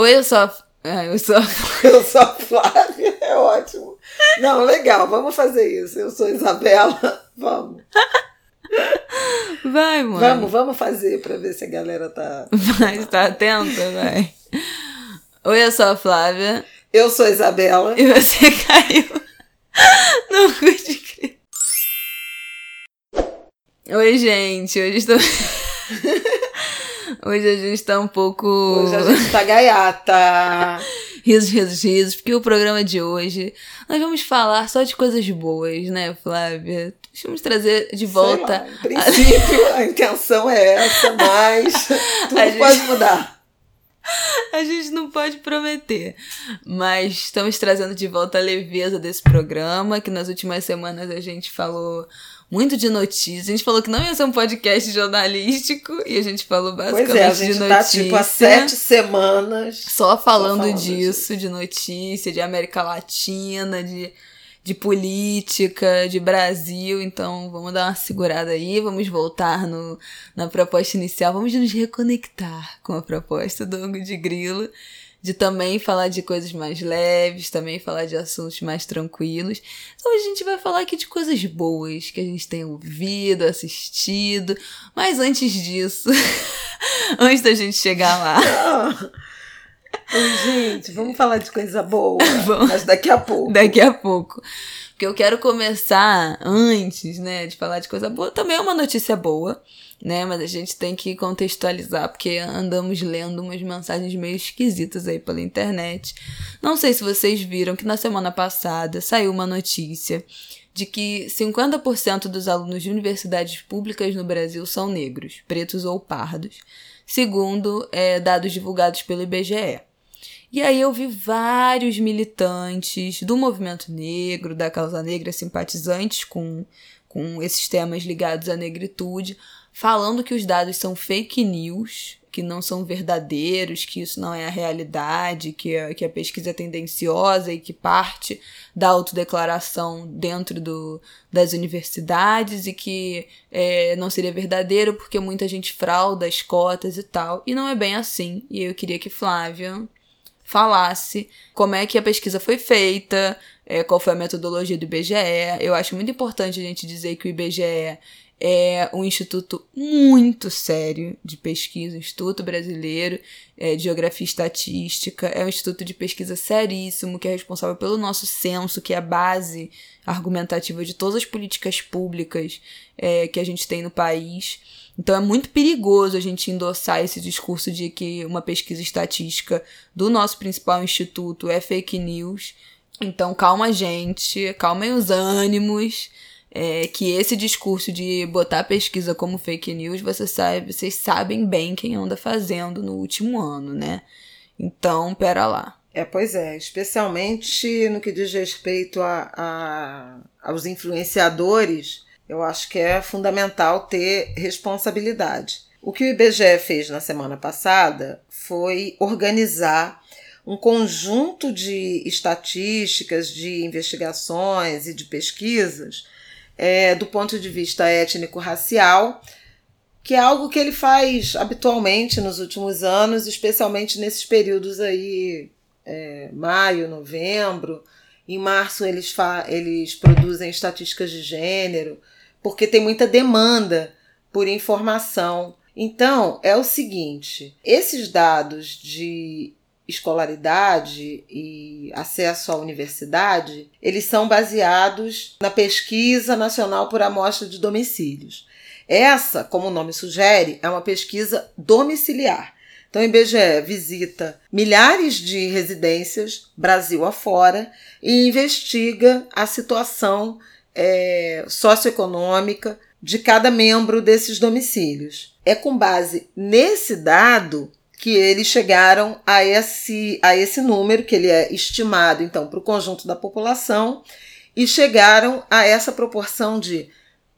Oi, eu sou a... Ah, eu sou a... Eu sou a Flávia, é ótimo. Não, legal, vamos fazer isso. Eu sou a Isabela, vamos. Vai, mano. Vamos, vamos fazer pra ver se a galera tá. Vai, tá atenta, vai. Oi, eu sou a Flávia. Eu sou a Isabela. E você caiu no cu de Cristo. Oi, gente. Hoje estou. Hoje a gente tá um pouco. Hoje a gente tá gaiata. risos, risos, risos, porque o programa de hoje nós vamos falar só de coisas boas, né, Flávia? Vamos trazer de volta. Lá, em princípio, a intenção é essa, mas tudo A gente- pode mudar. A gente não pode prometer, mas estamos trazendo de volta a leveza desse programa, que nas últimas semanas a gente falou muito de notícias. A gente falou que não ia ser um podcast jornalístico e a gente falou basicamente Pois é, a de gente notícia. tá tipo há sete semanas. Só falando, falando disso, de notícia, de América Latina, de, de política, de Brasil. Então vamos dar uma segurada aí, vamos voltar no, na proposta inicial, vamos nos reconectar com a proposta do Hugo de Grilo. De também falar de coisas mais leves, também falar de assuntos mais tranquilos. Então a gente vai falar aqui de coisas boas que a gente tem ouvido, assistido. Mas antes disso, antes da gente chegar lá, gente, vamos falar de coisa boa, Vamos. mas daqui a pouco. daqui a pouco. Porque eu quero começar antes, né, de falar de coisa boa. Também é uma notícia boa, né? Mas a gente tem que contextualizar, porque andamos lendo umas mensagens meio esquisitas aí pela internet. Não sei se vocês viram que na semana passada saiu uma notícia de que 50% dos alunos de universidades públicas no Brasil são negros, pretos ou pardos, segundo é, dados divulgados pelo IBGE. E aí eu vi vários militantes do movimento negro, da causa negra, simpatizantes com, com esses temas ligados à negritude, falando que os dados são fake news, que não são verdadeiros, que isso não é a realidade, que a, que a pesquisa é tendenciosa e que parte da autodeclaração dentro do, das universidades e que é, não seria verdadeiro porque muita gente frauda as cotas e tal. E não é bem assim. E eu queria que Flávia falasse como é que a pesquisa foi feita, é, qual foi a metodologia do IBGE. Eu acho muito importante a gente dizer que o IBGE é um instituto muito sério de pesquisa, Instituto Brasileiro é, de Geografia e Estatística, é um instituto de pesquisa seríssimo, que é responsável pelo nosso censo, que é a base argumentativa de todas as políticas públicas é, que a gente tem no país. Então é muito perigoso a gente endossar esse discurso de que uma pesquisa estatística do nosso principal instituto é fake news. Então calma, gente, calmem os ânimos. É, que esse discurso de botar pesquisa como fake news, você sabe, vocês sabem bem quem anda fazendo no último ano, né? Então, pera lá. É, pois é, especialmente no que diz respeito a, a- aos influenciadores, eu acho que é fundamental ter responsabilidade. O que o IBGE fez na semana passada foi organizar um conjunto de estatísticas, de investigações e de pesquisas é, do ponto de vista étnico-racial, que é algo que ele faz habitualmente nos últimos anos, especialmente nesses períodos aí, é, maio, novembro. Em março eles, eles produzem estatísticas de gênero, porque tem muita demanda por informação. Então, é o seguinte: esses dados de escolaridade e acesso à universidade, eles são baseados na pesquisa nacional por amostra de domicílios. Essa, como o nome sugere, é uma pesquisa domiciliar. Então, o IBGE visita milhares de residências, Brasil afora, e investiga a situação é, socioeconômica de cada membro desses domicílios. É com base nesse dado que eles chegaram a esse, a esse número, que ele é estimado, então, para o conjunto da população, e chegaram a essa proporção de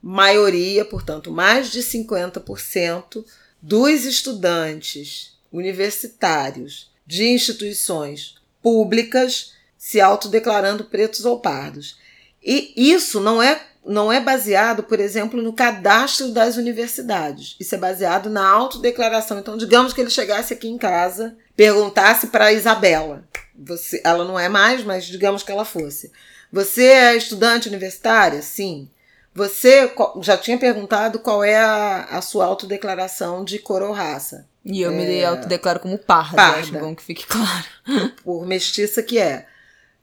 maioria, portanto, mais de 50% dos estudantes universitários de instituições públicas se autodeclarando pretos ou pardos. E isso não é não é baseado, por exemplo, no cadastro das universidades. Isso é baseado na autodeclaração. Então, digamos que ele chegasse aqui em casa, perguntasse para Isabela. Você, ela não é mais, mas digamos que ela fosse. Você é estudante universitária? Sim. Você já tinha perguntado qual é a, a sua autodeclaração de cor ou raça. E eu é... me autodeclaro como parda, parda. acho bom que fique claro. Por mestiça que é.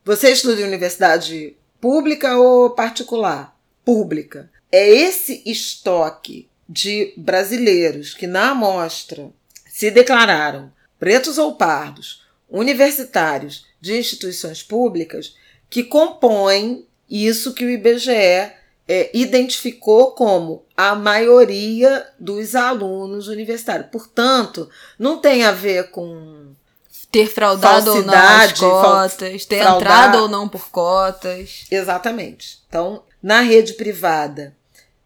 Você estuda em universidade pública ou particular? Pública. É esse estoque de brasileiros que na amostra se declararam pretos ou pardos, universitários de instituições públicas, que compõem isso que o IBGE é, identificou como a maioria dos alunos universitários. Portanto, não tem a ver com ter fraudado ou não as cotas, ter fraudar. entrado ou não por cotas. Exatamente. Então, na rede privada,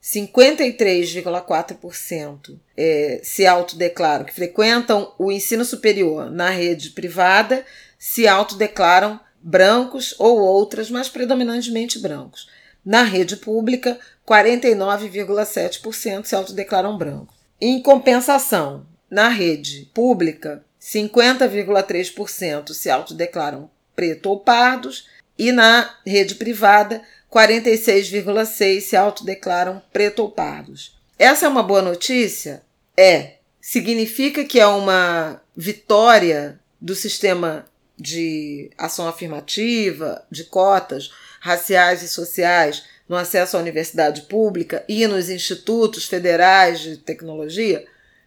53,4% é, se autodeclaram que frequentam o ensino superior na rede privada, se autodeclaram brancos ou outras, mas predominantemente brancos. Na rede pública, 49,7% se autodeclaram brancos. Em compensação, na rede pública, 50,3% se autodeclaram preto ou pardos e na rede privada, 46,6% se autodeclaram preto ou pardos. Essa é uma boa notícia? É. Significa que é uma vitória do sistema de ação afirmativa, de cotas raciais e sociais no acesso à universidade pública e nos institutos federais de tecnologia?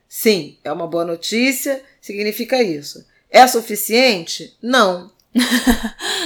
Sim, é uma boa notícia, significa isso. É suficiente? Não.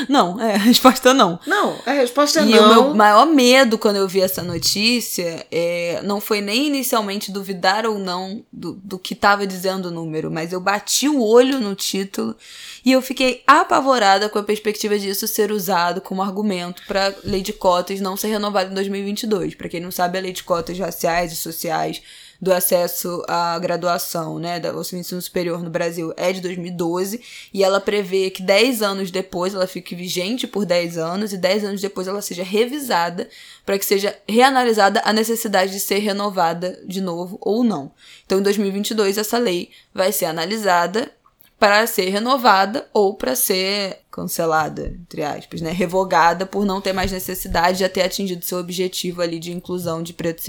Não, é, a resposta não. Não, a resposta é e não. E o meu maior medo quando eu vi essa notícia é, não foi nem inicialmente duvidar ou não do, do que estava dizendo o número, mas eu bati o olho no título e eu fiquei apavorada com a perspectiva disso ser usado como argumento para lei de cotas não ser renovada em 2022. Para quem não sabe, a lei de cotas raciais e sociais do acesso à graduação, né, do ensino superior no Brasil é de 2012 e ela prevê que 10 anos depois ela fique vigente por 10 anos e 10 anos depois ela seja revisada para que seja reanalisada a necessidade de ser renovada de novo ou não. Então, em 2022 essa lei vai ser analisada para ser renovada ou para ser cancelada, entre aspas, né? Revogada por não ter mais necessidade de ter atingido seu objetivo ali de inclusão de pretos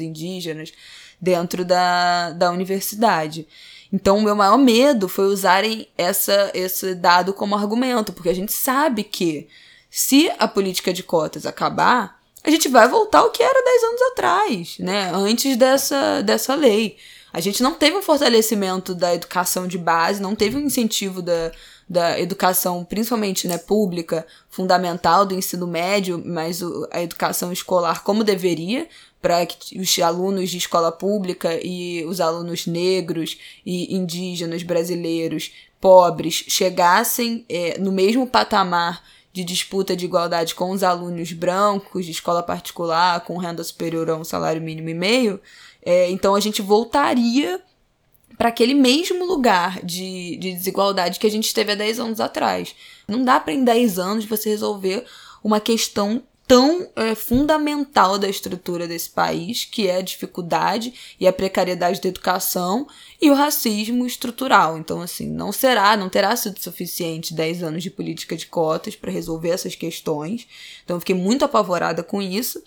indígenas, dentro da, da universidade. Então, o meu maior medo foi usarem essa, esse dado como argumento, porque a gente sabe que se a política de cotas acabar, a gente vai voltar ao que era 10 anos atrás, né? Antes dessa, dessa lei. A gente não teve um fortalecimento da educação de base, não teve um incentivo da, da educação, principalmente né, pública, fundamental do ensino médio, mas o, a educação escolar como deveria, para que os alunos de escola pública e os alunos negros e indígenas brasileiros pobres chegassem é, no mesmo patamar de disputa de igualdade com os alunos brancos de escola particular com renda superior a um salário mínimo e meio, é, então a gente voltaria para aquele mesmo lugar de, de desigualdade que a gente teve há 10 anos atrás. Não dá para em 10 anos você resolver uma questão tão é, fundamental da estrutura desse país, que é a dificuldade e a precariedade da educação e o racismo estrutural. Então, assim, não será, não terá sido suficiente 10 anos de política de cotas para resolver essas questões. Então, fiquei muito apavorada com isso.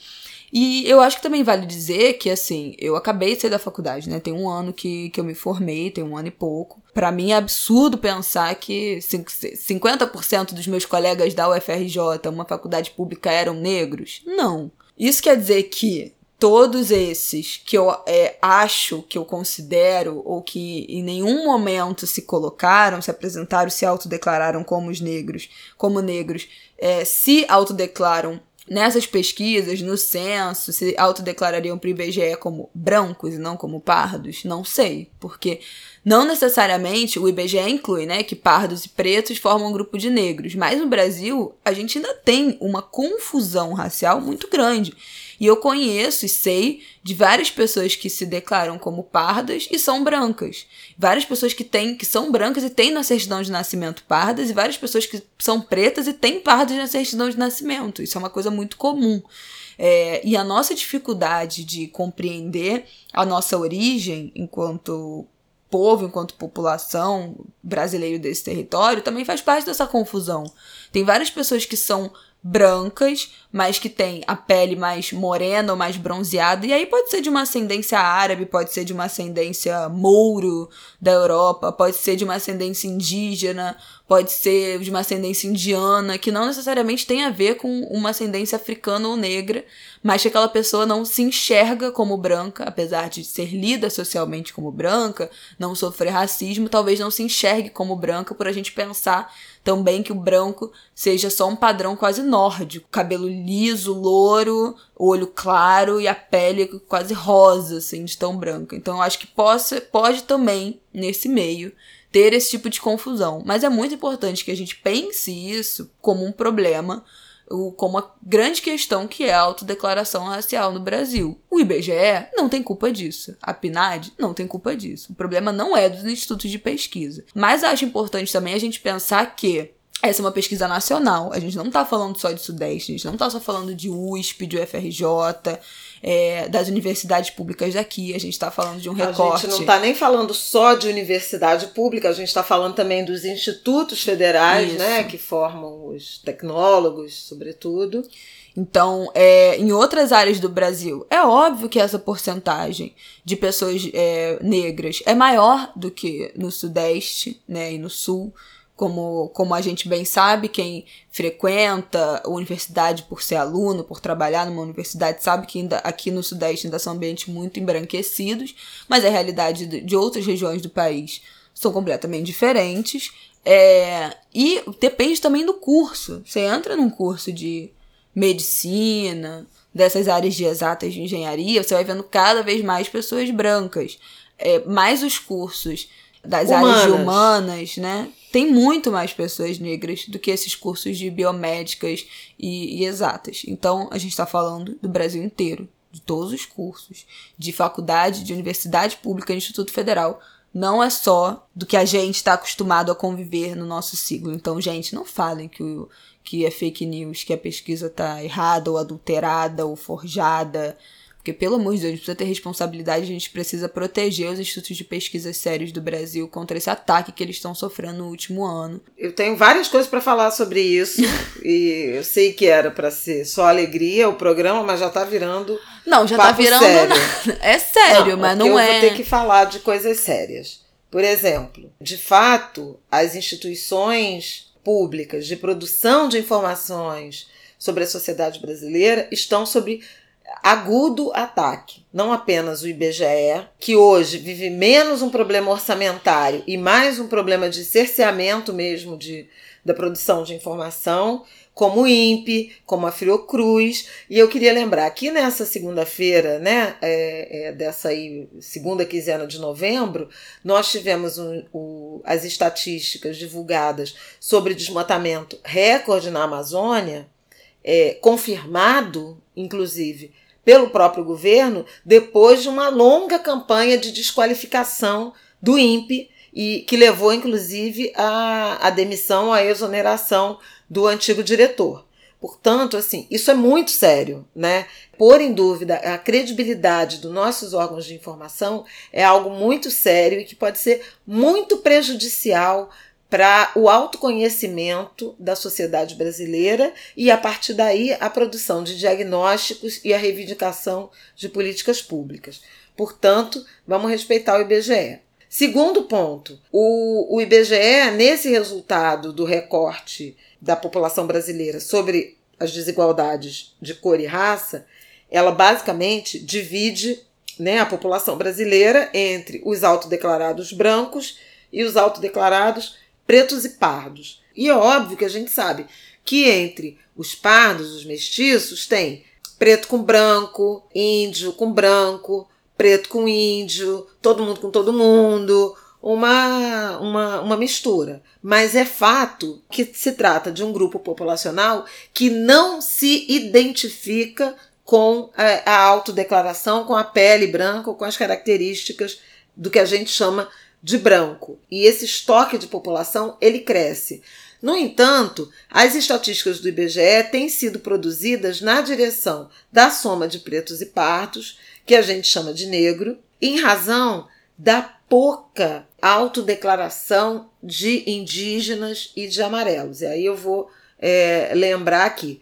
E eu acho que também vale dizer que, assim, eu acabei de sair da faculdade, né? Tem um ano que, que eu me formei, tem um ano e pouco. Para mim é absurdo pensar que 50% dos meus colegas da UFRJ, uma faculdade pública, eram negros. Não. Isso quer dizer que todos esses que eu é, acho, que eu considero, ou que em nenhum momento se colocaram, se apresentaram, se autodeclararam como os negros, como negros, é, se autodeclaram nessas pesquisas, no censo, se autodeclarariam para o IBGE como brancos e não como pardos? Não sei, porque não necessariamente o IBGE inclui, né, que pardos e pretos formam um grupo de negros, mas no Brasil a gente ainda tem uma confusão racial muito grande. E eu conheço e sei de várias pessoas que se declaram como pardas e são brancas. Várias pessoas que têm que são brancas e têm na certidão de nascimento pardas e várias pessoas que são pretas e têm pardas na certidão de nascimento. Isso é uma coisa muito comum. É, e a nossa dificuldade de compreender a nossa origem enquanto povo, enquanto população brasileiro desse território, também faz parte dessa confusão. Tem várias pessoas que são brancas, mas que têm a pele mais morena ou mais bronzeada, e aí pode ser de uma ascendência árabe, pode ser de uma ascendência mouro da Europa, pode ser de uma ascendência indígena, pode ser de uma ascendência indiana, que não necessariamente tem a ver com uma ascendência africana ou negra, mas que aquela pessoa não se enxerga como branca, apesar de ser lida socialmente como branca, não sofrer racismo, talvez não se enxergue como branca por a gente pensar também que o branco seja só um padrão quase nórdico, cabelo liso, louro, olho claro e a pele quase rosa, assim, de tão branca. Então eu acho que possa, pode também, nesse meio, ter esse tipo de confusão. Mas é muito importante que a gente pense isso como um problema o, como uma grande questão que é a autodeclaração racial no Brasil. O IBGE não tem culpa disso. A PNAD não tem culpa disso. O problema não é dos institutos de pesquisa. Mas acho importante também a gente pensar que essa é uma pesquisa nacional. A gente não está falando só de Sudeste, a gente não está só falando de USP, de UFRJ, é, das universidades públicas daqui. A gente está falando de um recorte. A gente não está nem falando só de universidade pública, a gente está falando também dos institutos federais, né, que formam os tecnólogos, sobretudo. Então, é, em outras áreas do Brasil, é óbvio que essa porcentagem de pessoas é, negras é maior do que no Sudeste né, e no Sul como, como a gente bem sabe, quem frequenta a universidade por ser aluno, por trabalhar numa universidade, sabe que ainda, aqui no Sudeste ainda são ambientes muito embranquecidos, mas a realidade de, outras regiões do país são completamente diferentes. É, e depende também do curso. Você entra num curso de medicina, dessas áreas de exatas de engenharia, você vai vendo cada vez mais pessoas brancas. É, mais os cursos das humanas. áreas humanas, né? Tem muito mais pessoas negras do que esses cursos de biomédicas e, e exatas. Então, a gente está falando do Brasil inteiro, de todos os cursos, de faculdade, de universidade pública, Instituto Federal. Não é só do que a gente está acostumado a conviver no nosso siglo. Então, gente, não falem que, o, que é fake news, que a pesquisa está errada ou adulterada ou forjada. Porque, pelo amor de Deus, a gente precisa ter responsabilidade, a gente precisa proteger os institutos de pesquisa sérios do Brasil contra esse ataque que eles estão sofrendo no último ano. Eu tenho várias coisas para falar sobre isso, e eu sei que era para ser só alegria o programa, mas já está virando. Não, já está virando. Sério. É sério, não, mas não eu é. Eu vou ter que falar de coisas sérias. Por exemplo, de fato, as instituições públicas de produção de informações sobre a sociedade brasileira estão sob agudo ataque. Não apenas o IBGE, que hoje vive menos um problema orçamentário e mais um problema de cerceamento mesmo de, da produção de informação, como o INPE, como a Fiocruz. E eu queria lembrar que nessa segunda-feira, né, é, é, dessa aí, segunda quinzena de novembro, nós tivemos um, um, as estatísticas divulgadas sobre desmatamento recorde na Amazônia, é, confirmado, inclusive, pelo próprio governo, depois de uma longa campanha de desqualificação do INPE, e que levou, inclusive, à, à demissão, à exoneração do antigo diretor. Portanto, assim, isso é muito sério, né? Pôr em dúvida a credibilidade dos nossos órgãos de informação é algo muito sério e que pode ser muito prejudicial para o autoconhecimento da sociedade brasileira e, a partir daí, a produção de diagnósticos e a reivindicação de políticas públicas. Portanto, vamos respeitar o IBGE. Segundo ponto, o, o IBGE, nesse resultado do recorte da população brasileira sobre as desigualdades de cor e raça, ela basicamente divide né, a população brasileira entre os autodeclarados brancos e os autodeclarados pretos e pardos. E é óbvio que a gente sabe que entre os pardos, os mestiços, tem preto com branco, índio com branco, preto com índio, todo mundo com todo mundo, uma, uma, uma mistura. Mas é fato que se trata de um grupo populacional que não se identifica com a, a autodeclaração, com a pele branca, com as características do que a gente chama de branco. E esse estoque de população ele cresce. No entanto, as estatísticas do IBGE têm sido produzidas na direção da soma de pretos e pardos, que a gente chama de negro, em razão da pouca autodeclaração de indígenas e de amarelos. E aí eu vou é, lembrar aqui.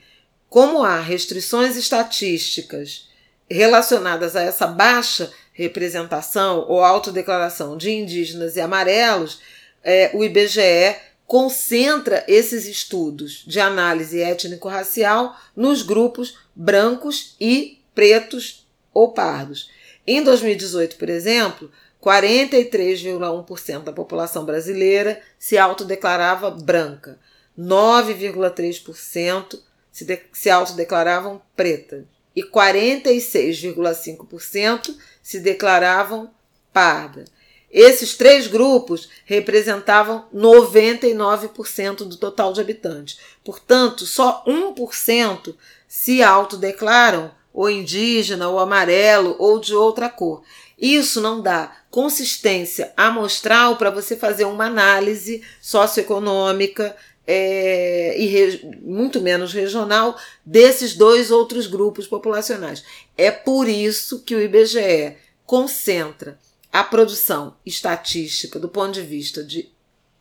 Como há restrições estatísticas relacionadas a essa baixa representação ou autodeclaração de indígenas e amarelos, é, o IBGE concentra esses estudos de análise étnico-racial nos grupos brancos e pretos ou pardos. Em 2018, por exemplo, 43,1% da população brasileira se autodeclarava branca, 9,3% se, de, se autodeclaravam preta e 46,5% se declaravam parda. Esses três grupos representavam 99% do total de habitantes. Portanto, só 1% se autodeclaram ou indígena, ou amarelo, ou de outra cor. Isso não dá consistência amostral para você fazer uma análise socioeconômica é, e re, muito menos regional desses dois outros grupos populacionais. É por isso que o IBGE concentra a produção estatística do ponto de vista de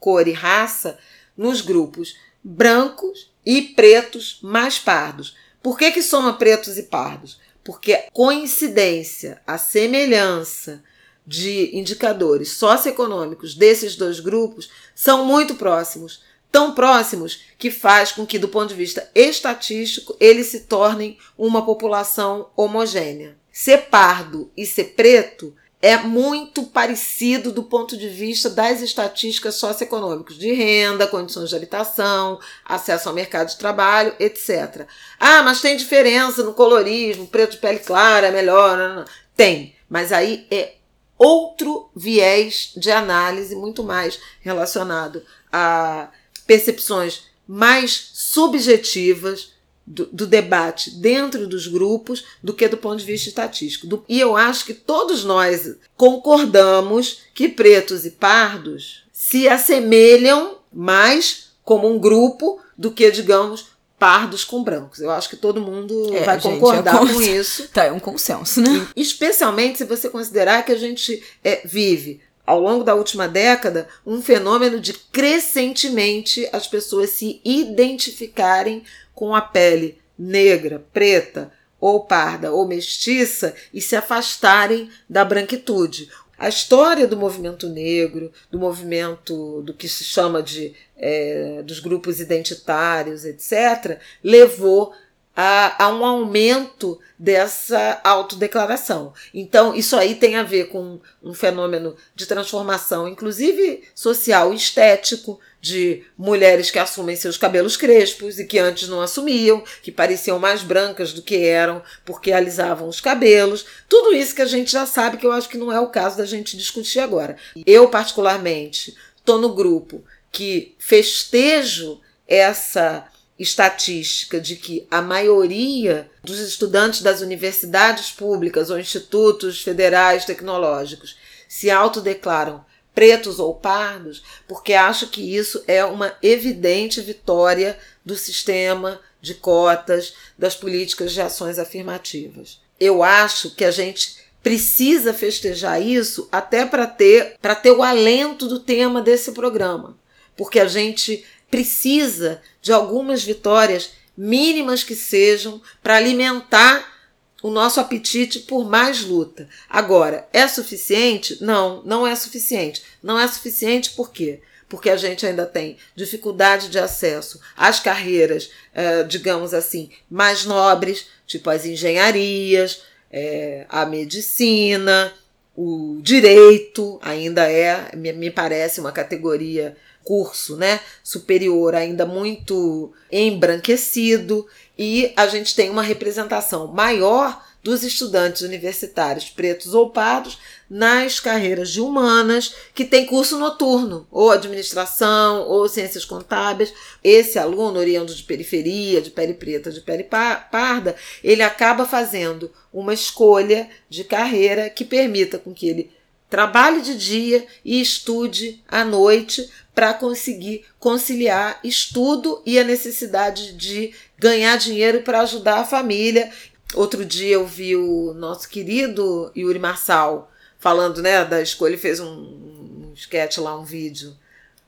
cor e raça nos grupos brancos e pretos mais pardos. Por que, que soma pretos e pardos? Porque a coincidência, a semelhança de indicadores socioeconômicos desses dois grupos são muito próximos. Tão próximos que faz com que, do ponto de vista estatístico, eles se tornem uma população homogênea. Ser pardo e ser preto é muito parecido do ponto de vista das estatísticas socioeconômicas, de renda, condições de habitação, acesso ao mercado de trabalho, etc. Ah, mas tem diferença no colorismo, preto de pele clara é melhor. Não, não. Tem, mas aí é outro viés de análise muito mais relacionado a percepções mais subjetivas do, do, debate dentro dos grupos do que do ponto de vista estatístico. Do, e eu acho que todos nós concordamos que pretos e pardos se assemelham mais como um grupo do que, digamos, pardos com brancos. Eu acho que todo mundo é, vai gente, concordar é com isso. Tá, é um consenso, né? Especialmente se você considerar que a gente é, vive ao longo da última década, um fenômeno de crescentemente as pessoas se identificarem com a pele negra, preta, ou parda ou mestiça e se afastarem da branquitude. A história do movimento negro, do movimento do que se chama de é, dos grupos identitários, etc., levou a, a, um aumento dessa autodeclaração. Então, isso aí tem a ver com um fenômeno de transformação, inclusive social e estético, de mulheres que assumem seus cabelos crespos e que antes não assumiam, que pareciam mais brancas do que eram porque alisavam os cabelos. Tudo isso que a gente já sabe, que eu acho que não é o caso da gente discutir agora. Eu, particularmente, estou no grupo que festejo essa estatística de que a maioria dos estudantes das universidades públicas ou institutos federais tecnológicos se autodeclaram pretos ou pardos, porque acho que isso é uma evidente vitória do sistema de cotas, das políticas de ações afirmativas. Eu acho que a gente precisa festejar isso até para ter para ter o alento do tema desse programa, porque a gente precisa de algumas vitórias mínimas que sejam para alimentar o nosso apetite por mais luta. Agora, é suficiente? Não, não é suficiente. Não é suficiente por quê? Porque a gente ainda tem dificuldade de acesso às carreiras, eh, digamos assim, mais nobres, tipo as engenharias, eh, a medicina, o direito, ainda é, me parece, uma categoria curso, né, superior ainda muito embranquecido e a gente tem uma representação maior dos estudantes universitários pretos ou pardos nas carreiras de humanas que tem curso noturno, ou administração, ou ciências contábeis. Esse aluno, oriundo de periferia, de pele preta, de pele parda, ele acaba fazendo uma escolha de carreira que permita com que ele Trabalhe de dia e estude à noite para conseguir conciliar estudo e a necessidade de ganhar dinheiro para ajudar a família. Outro dia eu vi o nosso querido Yuri Marçal falando né, da escolha, ele fez um, um sketch lá, um vídeo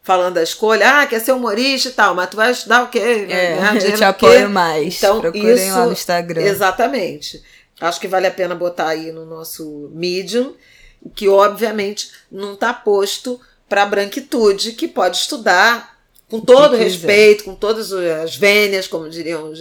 falando da escolha, ah, quer ser humorista e tal, mas tu vai estudar o quê? É, eu te apoio mais. Então, Procurem isso, lá no Instagram. Exatamente. Acho que vale a pena botar aí no nosso Medium, que obviamente não está posto para a branquitude, que pode estudar com todo respeito, com todas as vênias, como diriam,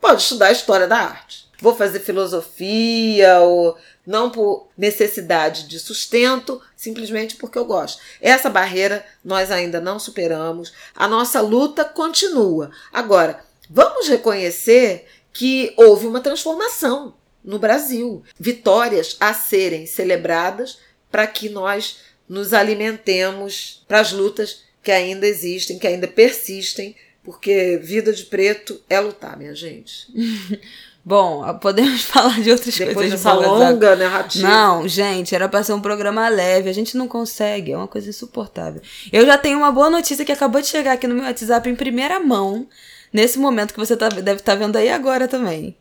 pode estudar a história da arte. Vou fazer filosofia ou não por necessidade de sustento, simplesmente porque eu gosto. Essa barreira nós ainda não superamos, a nossa luta continua. Agora, vamos reconhecer que houve uma transformação no Brasil, vitórias a serem celebradas para que nós nos alimentemos para as lutas que ainda existem, que ainda persistem, porque vida de preto é lutar, minha gente. Bom, podemos falar de outras Depois coisas. Depois dessa longa narrativa. Não, gente, era pra ser um programa leve. A gente não consegue, é uma coisa insuportável. Eu já tenho uma boa notícia que acabou de chegar aqui no meu WhatsApp em primeira mão, nesse momento que você tá, deve estar tá vendo aí agora também.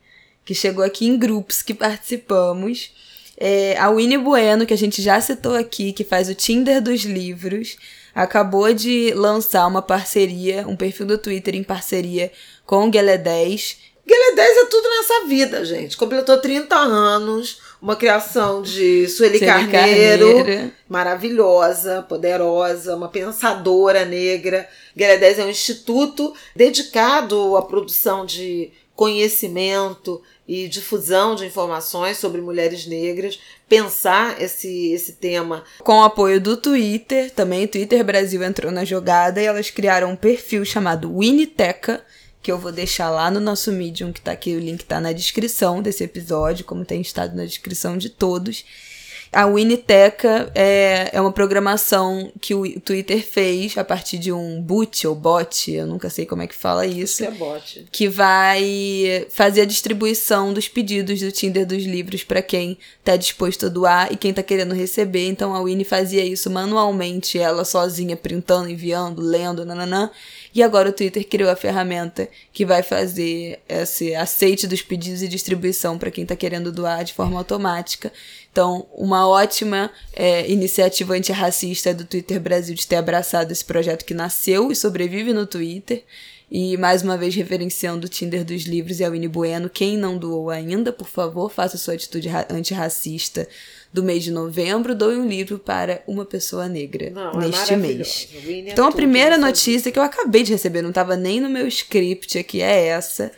Que chegou aqui em grupos que participamos. É, a Winnie Bueno, que a gente já citou aqui, que faz o Tinder dos livros, acabou de lançar uma parceria, um perfil do Twitter em parceria com o Guelé 10 Guilherme 10 é tudo nessa vida, gente. Completou 30 anos, uma criação de Sueli, Sueli Carneiro, Carneiro, maravilhosa, poderosa, uma pensadora negra. Guilherme 10 é um instituto dedicado à produção de conhecimento e difusão de informações sobre mulheres negras, pensar esse, esse tema. Com o apoio do Twitter, também o Twitter Brasil entrou na jogada e elas criaram um perfil chamado Winiteca, que eu vou deixar lá no nosso Medium, que tá aqui, o link tá na descrição desse episódio, como tem estado na descrição de todos. A Winiteca é, é uma programação que o Twitter fez a partir de um boot ou bot, eu nunca sei como é que fala isso. É bot. Que vai fazer a distribuição dos pedidos do Tinder dos livros para quem tá disposto a doar e quem tá querendo receber. Então a Winnie fazia isso manualmente, ela sozinha, printando, enviando, lendo, nananã. E agora o Twitter criou a ferramenta que vai fazer esse aceite dos pedidos e distribuição para quem está querendo doar de forma automática. Então, uma ótima é, iniciativa antirracista do Twitter Brasil de ter abraçado esse projeto que nasceu e sobrevive no Twitter. E mais uma vez referenciando o Tinder dos livros e a Winnie Bueno. Quem não doou ainda, por favor, faça sua atitude antirracista do mês de novembro, doe um livro para uma pessoa negra não, é neste é mês. Então a primeira notícia que eu acabei de receber, não estava nem no meu script aqui, é essa.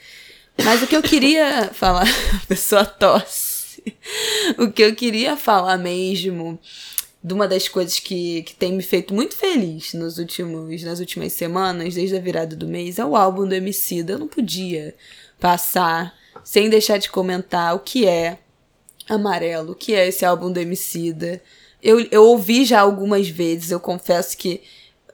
Mas o que eu queria falar, a pessoa tosse. O que eu queria falar mesmo de uma das coisas que, que tem me feito muito feliz nos últimos, nas últimas semanas, desde a virada do mês, é o álbum do Emicida. Eu não podia passar sem deixar de comentar o que é Amarelo, que é esse álbum do Emicida. Eu, eu ouvi já algumas vezes, eu confesso que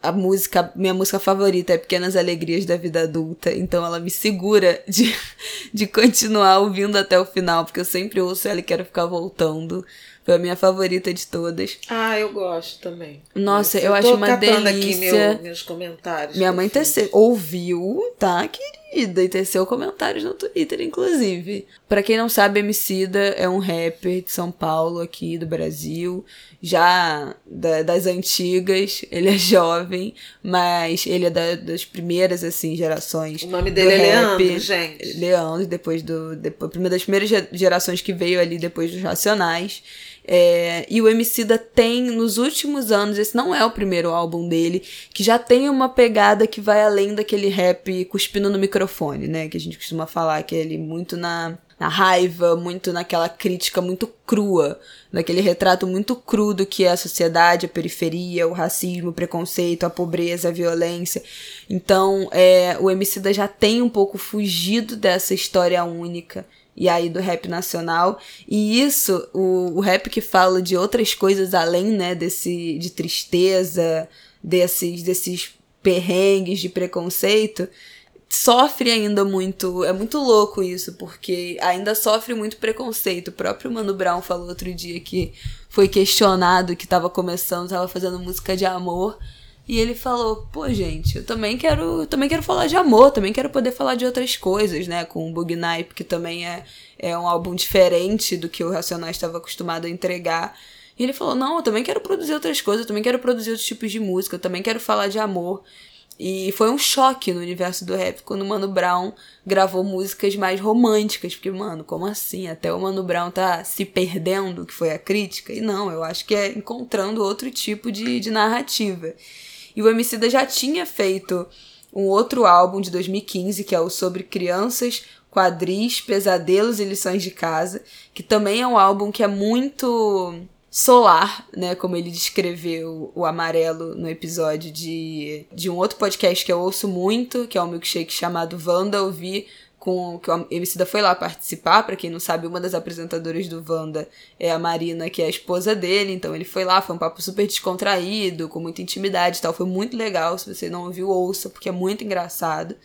a música, minha música favorita é Pequenas Alegrias da Vida Adulta, então ela me segura de, de continuar ouvindo até o final, porque eu sempre ouço ela e quero ficar voltando. Foi a minha favorita de todas. Ah, eu gosto também. Nossa, eu, eu acho uma delícia. aqui meu, meus comentários. Minha mãe teceu, ouviu, tá, querida? E teceu comentários no Twitter, inclusive. Para quem não sabe, Emicida é um rapper de São Paulo, aqui do Brasil. Já da, das antigas, ele é jovem, mas ele é da, das primeiras, assim, gerações. O nome dele é rap. Leandro, gente. Leandro, depois do. Depois, das primeiras gerações que veio ali depois dos Racionais. É, e o Emicida tem, nos últimos anos, esse não é o primeiro álbum dele, que já tem uma pegada que vai além daquele rap cuspindo no microfone, né? Que a gente costuma falar, que é ele muito na, na raiva, muito naquela crítica muito crua, naquele retrato muito cru do que é a sociedade, a periferia, o racismo, o preconceito, a pobreza, a violência. Então, é, o Emicida já tem um pouco fugido dessa história única e aí do rap nacional. E isso, o, o rap que fala de outras coisas além, né, desse de tristeza, desses desses perrengues de preconceito, sofre ainda muito. É muito louco isso, porque ainda sofre muito preconceito. O próprio Mano Brown falou outro dia que foi questionado que tava começando, tava fazendo música de amor. E ele falou: "Pô, gente, eu também quero, eu também quero falar de amor, também quero poder falar de outras coisas, né, com o Bug Night, que também é é um álbum diferente do que o Racionais estava acostumado a entregar. E ele falou: "Não, eu também quero produzir outras coisas, eu também quero produzir outros tipos de música, eu também quero falar de amor". E foi um choque no universo do rap quando o Mano Brown gravou músicas mais românticas. Porque, mano, como assim? Até o Mano Brown tá se perdendo, que foi a crítica. E não, eu acho que é encontrando outro tipo de, de narrativa. E o Emicida já tinha feito um outro álbum de 2015, que é o Sobre Crianças, Quadris, Pesadelos e Lições de Casa, que também é um álbum que é muito solar, né? Como ele descreveu o amarelo no episódio de, de um outro podcast que eu ouço muito, que é um milkshake chamado Wanda. Ouvi com que o Emicida foi lá participar, para quem não sabe, uma das apresentadoras do Wanda é a Marina, que é a esposa dele, então ele foi lá, foi um papo super descontraído, com muita intimidade e tal, foi muito legal, se você não ouviu, ouça, porque é muito engraçado.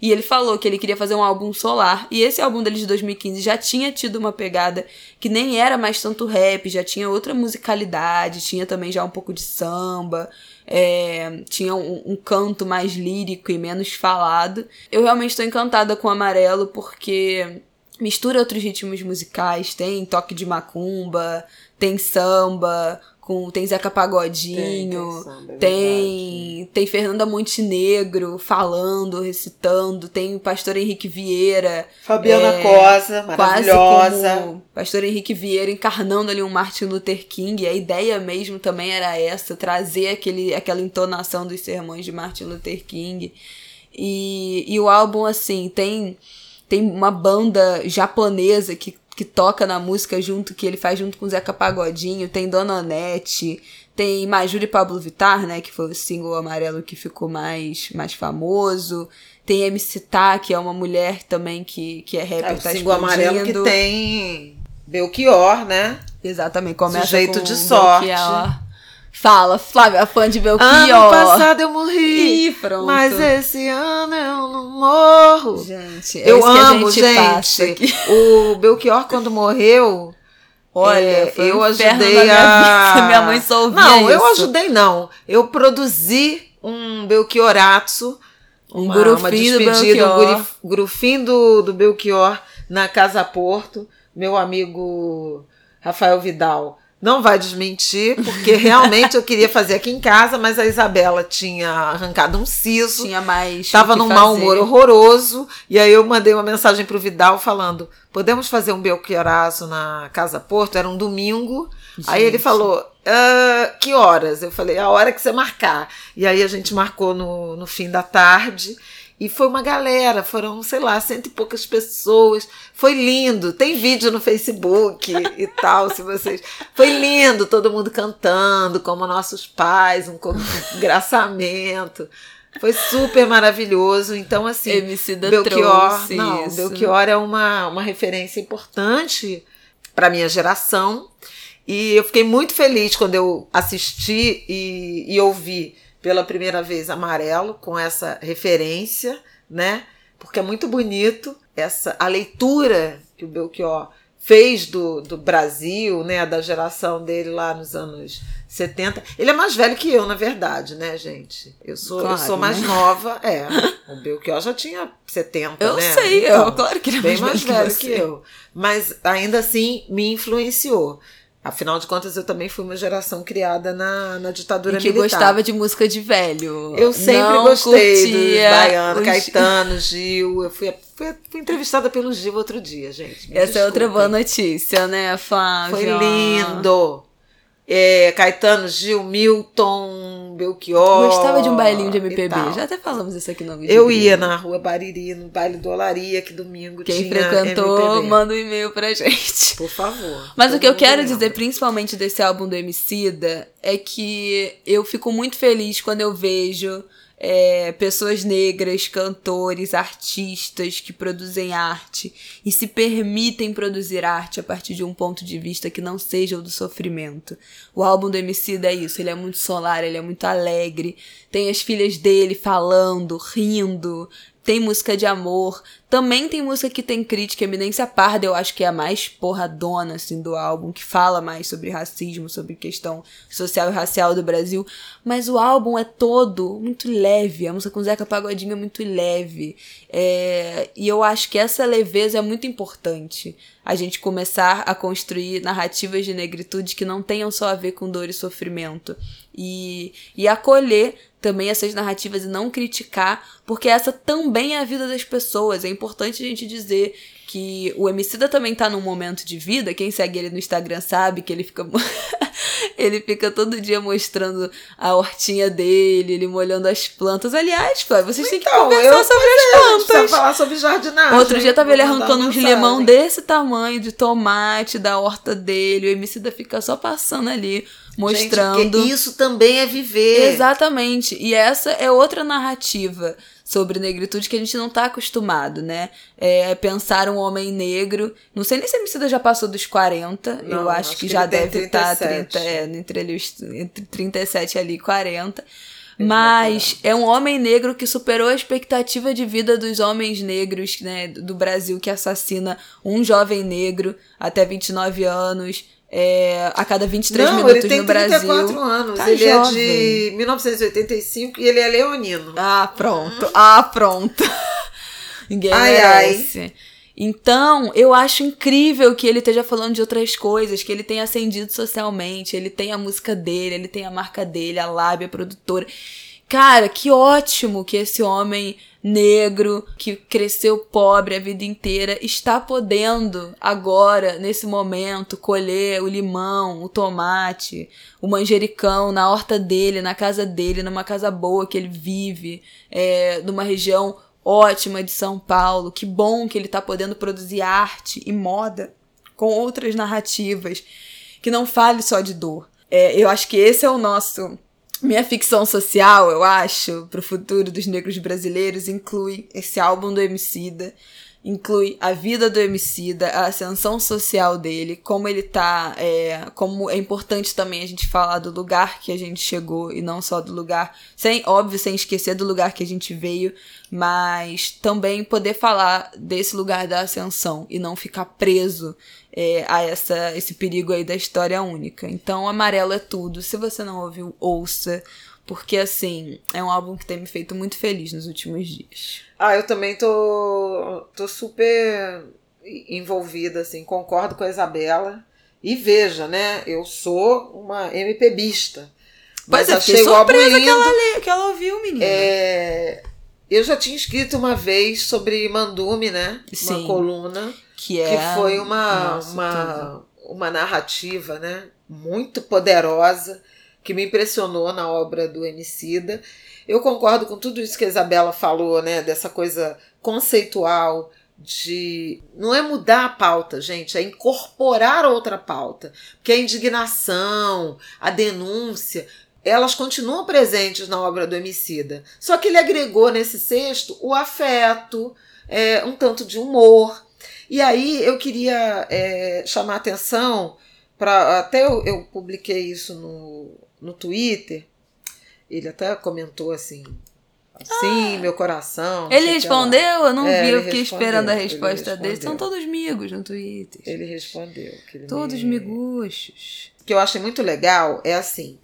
E ele falou que ele queria fazer um álbum solar. E esse álbum dele de 2015 já tinha tido uma pegada que nem era mais tanto rap, já tinha outra musicalidade, tinha também já um pouco de samba, é, tinha um, um, canto mais lírico e menos falado. Eu realmente estou encantada com o Amarelo porque mistura outros ritmos musicais, tem toque de macumba, tem samba, com tem Zeca Pagodinho, tem, tem, tem, tem, Fernanda Montenegro falando, recitando, tem o Pastor Henrique Vieira. Fabiana é, Cosa, maravilhosa. Pastor Henrique Vieira encarnando ali um Martin Luther King. A ideia mesmo também era essa, trazer aquele, aquela entonação dos sermões de Martin Luther King. E, e o álbum, assim, tem, tem uma banda japonesa que que toca na música junto, que ele faz junto com Zeca Pagodinho, tem Dona Onete, tem Majuri e Pablo Vittar, né, que foi o single amarelo que ficou mais, mais famoso. Tem MC Tá, que é uma mulher também que, que é rapper, é, tá o single amarelo que tem Belchior, né? Exatamente, começa Sujeito com de sorte. Belchior. Fala, Flávia, fã de Belchior. Ano passado eu morri. Ih, pronto. Mas esse ano eu não morro. Gente, é eu amo, que a gente, gente. O Belchior, quando morreu. Olha, é, eu um ajudei minha a. vida. Minha mãe só ouvia Não, isso. eu ajudei, não. Eu produzi um Belchioratsu. Um uma, do despedida, um Belchior. guri- grupinho do, do Belchior na Casa Porto. Meu amigo Rafael Vidal não vai desmentir, porque realmente eu queria fazer aqui em casa, mas a Isabela tinha arrancado um siso. Tinha mais. Estava o num mau fazer. humor horroroso. E aí eu mandei uma mensagem pro Vidal falando: podemos fazer um Belchioraço na Casa Porto? Era um domingo. Aí ele Gente. falou: "Ah, que horas? Eu falei: a hora que você marcar. E aí a gente marcou no, no fim da tarde. E foi uma galera, foram, sei lá, cento e poucas pessoas. Foi lindo. Tem vídeo no Facebook e tal, se vocês. Foi lindo, todo mundo cantando, como nossos pais, um engraçamento. Foi super maravilhoso. Então, assim, MC da Belchior, trouxe não, isso. Belchior é uma, uma referência importante para minha geração. E eu fiquei muito feliz quando eu assisti e, e ouvi pela primeira vez Amarelo com essa referência, né? Porque é muito bonito essa a leitura que o Belchior fez do, do Brasil, né? Da geração dele lá nos anos 70. Ele é mais velho que eu, na verdade, né, gente? Eu sou, eu Claro, sou mais né? nova. É, o Belchior já tinha 70, Eu né? sei, Então, eu, claro que ele é bem mais, mais velho que, que eu. Mas ainda assim me influenciou. Afinal de contas, eu também fui uma geração criada na, na ditadura E que militar. gostava de música de velho. Eu sempre Não gostei curtia Baiano, os- Caetano, Gil. Eu fui, fui, fui entrevistada pelo Gil outro dia, gente. Me Essa é outra boa notícia, né, Flávia? Foi lindo. É, Caetano, Gil, Milton, Belchior. Gostava de um bailinho de MPB. Já até falamos isso aqui no vídeo. Eu ia na rua Bariri, no baile do Olaria, que domingo Quem tinha frequentou, MPB. manda um e-mail pra gente. Por favor. Mas o que eu quero lembra. dizer, principalmente desse álbum do Emicida, é que eu fico muito feliz quando eu vejo é, pessoas negras, cantores, artistas que produzem arte e se permitem produzir arte a partir de um ponto de vista que não seja o do sofrimento. O álbum do Emicida é isso, ele é muito solar, ele é muito alegre, tem as filhas dele falando, rindo, tem música de amor, também tem música que tem crítica. Eminência Parda, eu acho que é a mais porradona, assim, do álbum, que fala mais sobre racismo, sobre questão social e racial do Brasil. Mas o álbum é todo muito leve. A música com Zeca Pagodinho é muito leve. É... E eu acho que essa leveza é muito importante. A gente começar a construir narrativas de negritude que não tenham só a ver com dor e sofrimento. E, e acolher também essas narrativas e não criticar, porque essa também é a vida das pessoas. É importante a gente dizer que o Emicida também tá num momento de vida, quem segue ele no Instagram sabe que ele fica ele fica todo dia mostrando a hortinha dele, ele molhando as plantas. Aliás, vocês têm que então, conversar sobre as é, plantas. falar sobre jardinagem. Outro dia tava ele arrancando uns limão desse tamanho de tomate da horta dele, o Emicida fica só passando ali mostrando. Gente, isso também é viver. Exatamente. E essa é outra narrativa sobre negritude que a gente não tá acostumado, né? É pensar um homem negro. Não sei nem se a Emicida já passou dos 40. Não, eu acho, acho que, que, já deve estar tá 30, é, entre, ali, entre 37 ali e 40. Mas é um homem negro que superou a expectativa de vida dos homens negros né, do Brasil, que assassina um jovem negro até 29 anos é, a cada 23 Não, minutos ele tem no Brasil. 34 anos. Tá ele jovem. é de 1985 e ele é leonino. Ah, pronto. Ah, pronto. Ninguém ai, merece. Ai. Então, eu acho incrível que ele esteja falando de outras coisas, que ele tenha ascendido socialmente, ele tem a música dele, ele tem a marca dele, a lábia, a produtora. Cara, que ótimo que esse homem negro que cresceu pobre a vida inteira está podendo agora, nesse momento, colher o limão, o tomate, o manjericão na horta dele, na casa dele, numa casa boa que ele vive, é, numa região ótima de São Paulo. Que bom que ele está podendo produzir arte e moda com outras narrativas que não fale só de dor. É, eu acho que esse é o nosso minha ficção social, eu acho, para o futuro dos negros brasileiros inclui esse álbum do Emicida, inclui a vida do Emicida, a ascensão social dele, como ele tá, é, como é importante também a gente falar do lugar que a gente chegou e não só do lugar, sem óbvio, sem esquecer do lugar que a gente veio, mas também poder falar desse lugar da ascensão e não ficar preso é, a essa, esse perigo aí da história única. Então, Amarelo é tudo. Se você não ouviu, ouça. Porque, assim, é um álbum que tem me feito muito feliz nos últimos dias. Ah, eu também tô, tô super envolvida, assim, concordo com a Isabela. E veja, né, eu sou uma MPBista. Mas, mas é, achei lindo. Que ela, que ela ouviu, menina. É, eu já tinha escrito uma vez sobre Mandume, né? Sim. Uma coluna. Que, é... que foi uma, Nossa, uma, uma narrativa né, muito poderosa que me impressionou na obra do Emicida. Eu concordo com tudo isso que a Isabela falou, né? Dessa coisa conceitual de não é mudar a pauta, gente, é incorporar outra pauta, porque a indignação, a denúncia, elas continuam presentes na obra do Emicida. Só que ele agregou nesse texto o afeto, é, um tanto de humor, e aí eu queria é, chamar atenção para. Até eu, eu, publiquei isso no, no Twitter. Ele até comentou assim. Assim, ah, meu coração. Ele respondeu? Eu não é, vi, eu fiquei esperando a resposta dele. São todos amigos no Twitter. Ele respondeu. Ele todos me... miguxos. O que eu achei muito legal é assim: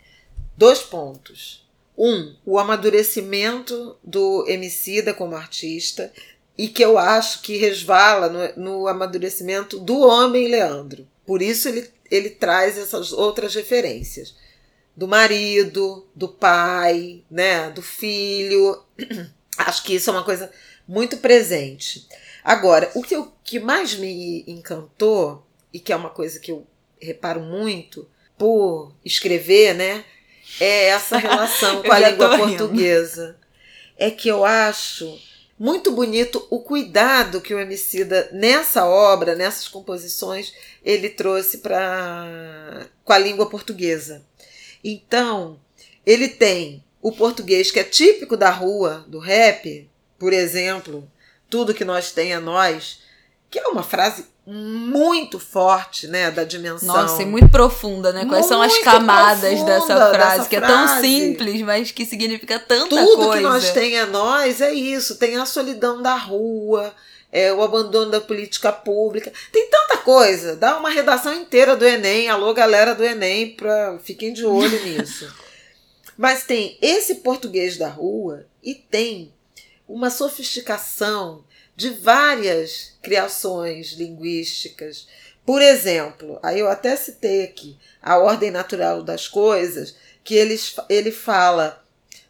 dois pontos. Um, o amadurecimento do Emicida como artista e que eu acho que resvala no, no amadurecimento do homem Leandro. Por isso ele, ele traz essas outras referências do marido, do pai, né, do filho. Acho que isso é uma coisa muito presente. Agora, o que, eu, que mais me encantou, e que é uma coisa que eu reparo muito por escrever, né, é essa relação com a língua portuguesa. É que eu acho muito bonito o cuidado que o Emicida nessa obra, nessas composições, ele trouxe para com a língua portuguesa. Então, ele tem o português que é típico da rua, do rap, por exemplo, tudo que nós tem é nós, que é uma frase muito forte, né, da dimensão. Nossa, e muito profunda, né? Quais são as Muito camadas dessa frase, dessa que é tão frase. simples, mas que significa tanta Tudo coisa. que nós tem é nós, é isso. Tem a solidão da rua, é o abandono da política pública. Tem tanta coisa. Dá uma redação inteira do Enem. Alô, galera do Enem, pra... fiquem de olho nisso. Mas tem esse português da rua e tem uma sofisticação de várias criações linguísticas. Por exemplo, aí eu até citei aqui a ordem natural das coisas, que eles, ele fala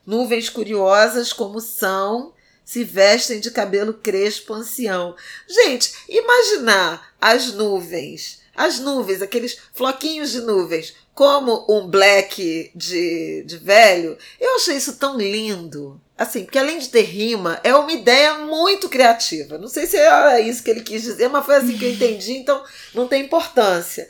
nuvens curiosas como são, se vestem de cabelo crespo ancião. Gente, imaginar as nuvens, as nuvens, aqueles floquinhos de nuvens, como um black de, de velho, eu achei isso tão lindo. Assim, porque além de ter rima, é uma ideia muito criativa. Não sei se era isso que ele quis dizer, mas foi assim que eu entendi, então não tem importância.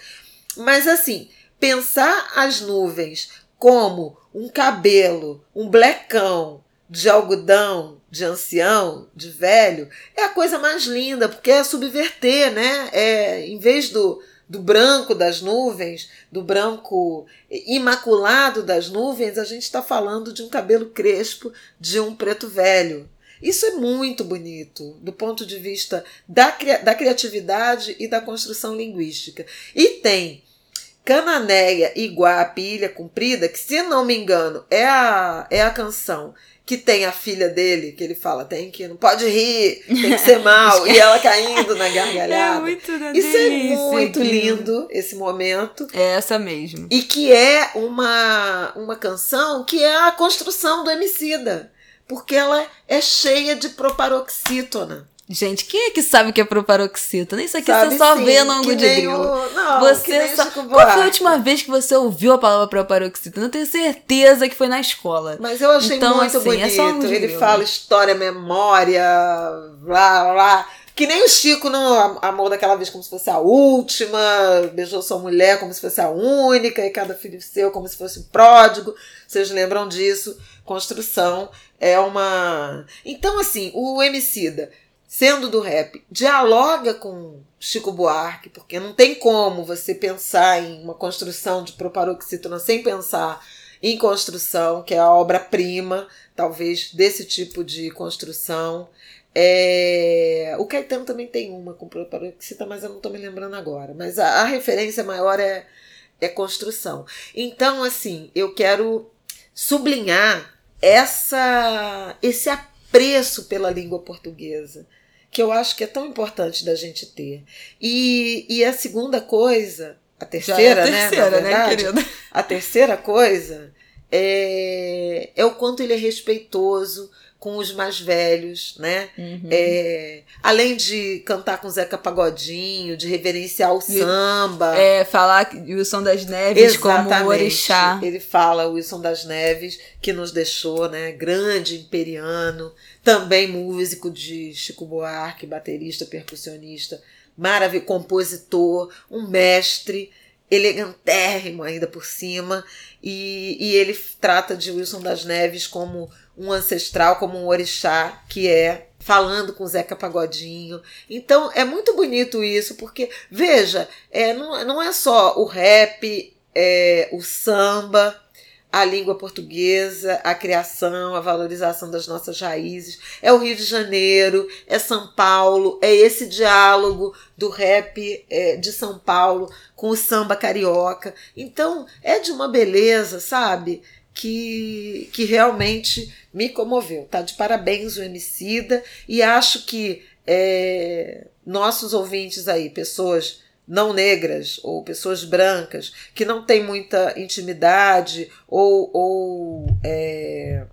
Mas assim, pensar as nuvens como um cabelo, um blecão de algodão, de ancião, de velho, é a coisa mais linda, porque é subverter, né? É, em vez do, do branco das nuvens, do branco imaculado das nuvens, a gente está falando de um cabelo crespo de um preto velho. Isso é muito bonito do ponto de vista da, da criatividade e da construção linguística. E tem Cananéia, Iguá, Pilha Comprida, que se não me engano é a, é a canção que tem a filha dele, que ele fala, tem que, não pode rir, tem que ser mal, e ela caindo na É gargalhada. muito da Isso é delícia muito lindo, esse momento. É essa mesmo. E que é uma, uma canção que é a construção do Emicida. Porque ela é cheia de proparoxítona. Gente, quem é que sabe o que é proparoxítona? Isso aqui Sabe você só sim, vê no ângulo de grilo. o- não, você só... Qual foi a última vez que você ouviu a palavra proparoxítona? Eu tenho certeza que foi na escola. Mas eu achei Então, muito assim, é só um bonito. Ele grilo. fala história, memória, blá blá. Que nem o Chico no Amor daquela vez, como se fosse a última, beijou sua mulher como se fosse a única, e cada filho seu como se fosse um pródigo. Vocês lembram disso? Construção é uma. Então, assim, o Emicida, sendo do rap, dialoga com Chico Buarque, porque não tem como você pensar em uma construção de proparoxítona sem pensar em construção, que é a obra-prima, talvez, desse tipo de construção. É, O Caetano também tem uma com proparoxítona, mas eu não estou me lembrando agora. Mas a, a referência maior é, é construção. Então, assim, eu quero sublinhar essa, esse apreço pela língua portuguesa, que eu acho que é tão importante da gente ter. E, e a segunda coisa, a terceira, é a né? terceira, na né, verdade, querida? a terceira coisa é, é o quanto ele é respeitoso com os mais velhos, né? Uhum. É, além de cantar com Zeca Pagodinho, de reverenciar o samba. É, falar que Wilson das Neves como orixá. Ele fala Wilson das Neves, que nos deixou, né? Grande imperiano, também músico de Chico Buarque, baterista, percussionista, maravilhoso, compositor, um mestre, elegantérrimo ainda por cima. E, e ele trata de Wilson das Neves como um ancestral, como um orixá, que é falando com Zeca Pagodinho. Então é muito bonito isso, porque, veja, é, não, não é só o rap, é, o samba, a língua portuguesa, a criação, a valorização das nossas raízes, é o Rio de Janeiro, é São Paulo, é esse diálogo do rap é, de São Paulo com o samba carioca. Então é de uma beleza, sabe? Que, que realmente me comoveu. Tá de parabéns o Emicida e acho que é, nossos ouvintes aí, pessoas não negras ou pessoas brancas que não têm muita intimidade ou, ou é,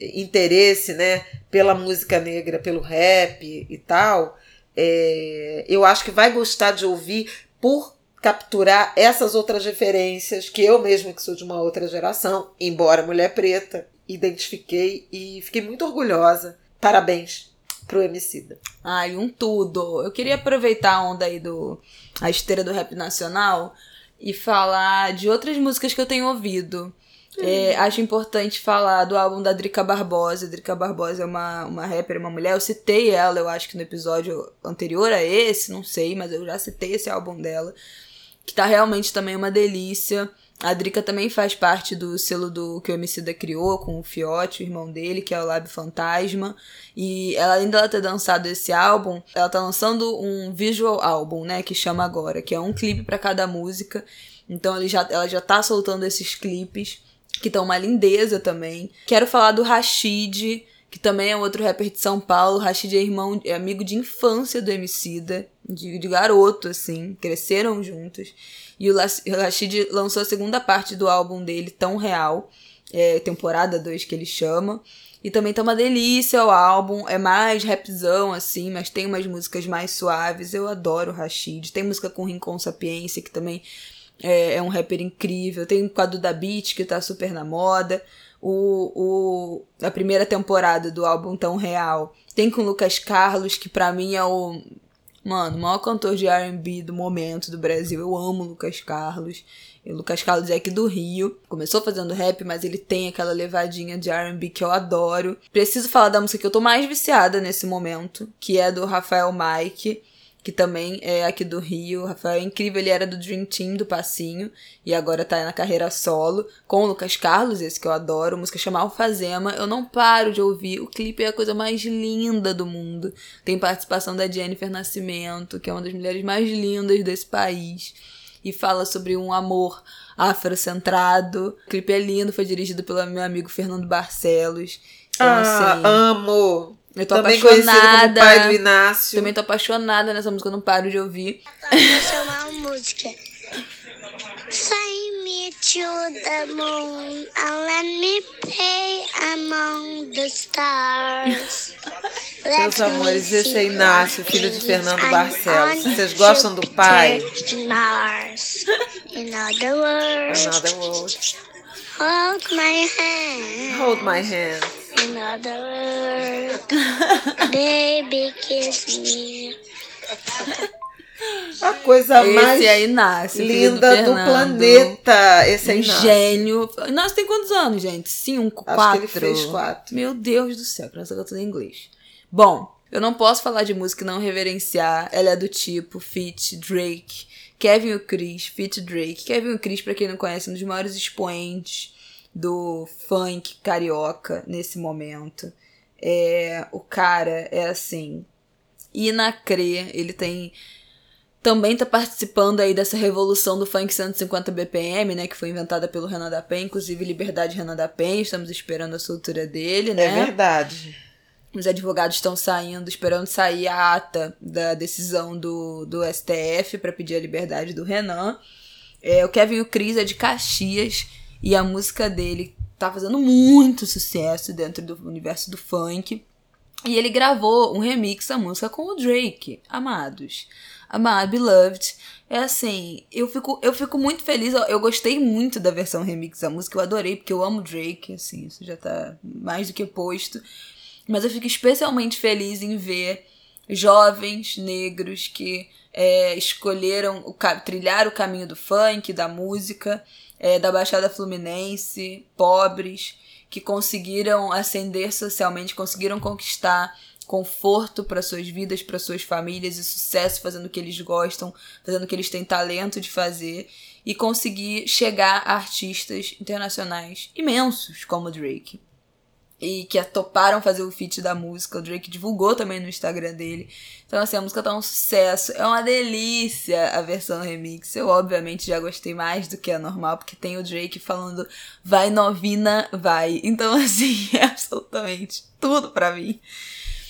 interesse né, pela música negra, pelo rap e tal, é, eu acho que vai gostar de ouvir por capturar essas outras referências que eu mesma que sou de uma outra geração, embora mulher preta, identifiquei e fiquei muito orgulhosa. Parabéns pro Emicida. Ai, um tudo. Eu queria aproveitar a onda aí do a esteira do rap nacional e falar de outras músicas que eu tenho ouvido. É, acho importante falar do álbum da Drica Barbosa. A Drica Barbosa é uma, uma rapper, uma mulher. Eu citei ela, eu acho que no episódio anterior a esse, não sei, mas eu já citei esse álbum dela. Que tá realmente também uma delícia. A Drica também faz parte do selo do que o Emicida criou com o Fiote, o irmão dele, que é o Lab Fantasma. E ela, além dela ter dançado esse álbum, ela tá lançando um visual álbum, né, que chama Agora, que é um clipe para cada música. Então ele já, ela já tá soltando esses clipes, que estão uma lindeza também. Quero falar do Rashid, que também é outro rapper de São Paulo. Rashid é irmão, é amigo de infância do Emicida, de, de garoto, assim, cresceram juntos. E o Rashid lançou a segunda parte do álbum dele, Tão Real, é, temporada 2 que ele chama. E também tá uma delícia o álbum, é mais rapzão assim, mas tem umas músicas mais suaves. Eu adoro o Rashid. Tem música com Rincon Sapiência, que também é, é um rapper incrível. Tem o quadro da Beat, que tá super na moda. O, o, a primeira temporada do álbum Tão Real tem com o Lucas Carlos, que para mim é o Mano, o maior cantor de R&B do momento do Brasil. Eu amo o Lucas Carlos. E o Lucas Carlos é aqui do Rio. Começou fazendo rap, mas ele tem aquela levadinha de R&B que eu adoro. Preciso falar da música que eu tô mais viciada nesse momento, que é do Rafael Mike que também é aqui do Rio. O Rafael é incrível, ele era do Dream Team do Passinho e agora tá na carreira solo com o Lucas Carlos, esse que eu adoro. A música chama Alfazema. Eu não paro de ouvir. O clipe é a coisa mais linda do mundo. Tem participação da Jennifer Nascimento, que é uma das mulheres mais lindas desse país. E fala sobre um amor afrocentrado. O clipe é lindo, foi dirigido pelo meu amigo Fernando Barcelos. Então, ah, assim, amo! Eu tô Também apaixonada. como pai do Inácio. Também tô apaixonada nessa música, eu não paro de ouvir. Essa é uma música. Fly me to the moon and let me play among the stars. Meus amores, esse é Inácio, filho de Fernando Barcelos. Vocês gostam do pai? Mars. In other words, Another world. Hold my hand. Hold my hand. In other words, baby kiss me. A coisa mais Esse é Inácio, linda do, planeta. Esse é Um Inácio. gênio. Inácio tem quantos anos, gente? Cinco, Acho quatro? que ele fez quatro. Meu Deus do céu, criança cantando em inglês. Bom, eu não posso falar de música e não reverenciar. Ela é do tipo Fit Drake, Kevin o Chris, Fit Drake. Kevin o Chris, pra quem não conhece, é um dos maiores expoentes do funk carioca nesse momento. É, o cara é assim, inacrê. Ele tem também tá participando aí dessa revolução do funk 150 BPM, né, que foi inventada pelo Renan da Penha, inclusive Liberdade Renan da Penha, estamos esperando a soltura dele, né? É verdade. Os advogados estão saindo, esperando sair a ata da decisão do, do STF para pedir a liberdade do Renan. É, o Kevin o Cris é de Caxias e a música dele tá fazendo muito sucesso dentro do universo do funk. E ele gravou um remix da música com o Drake, Amados. Amado, Beloved. É assim, eu fico, eu fico muito feliz. Eu, gostei muito da versão remix da música, eu adorei, porque eu amo Drake, assim, isso já tá mais do que posto. Mas eu fico especialmente feliz em ver jovens negros que é, escolheram o, trilhar o caminho do funk, da música, é, da Baixada Fluminense, pobres, que conseguiram ascender socialmente, conseguiram conquistar conforto para suas vidas, para suas famílias e sucesso fazendo o que eles gostam, fazendo o que eles têm talento de fazer e conseguir chegar a artistas internacionais imensos como Drake e que toparam fazer o feat da música. O Drake divulgou também no Instagram dele. Então, assim, a música tá um sucesso. É uma delícia a versão remix. Eu, obviamente, já gostei mais do que a normal, porque tem o Drake falando vai novina, vai. Então, assim, é absolutamente tudo pra mim.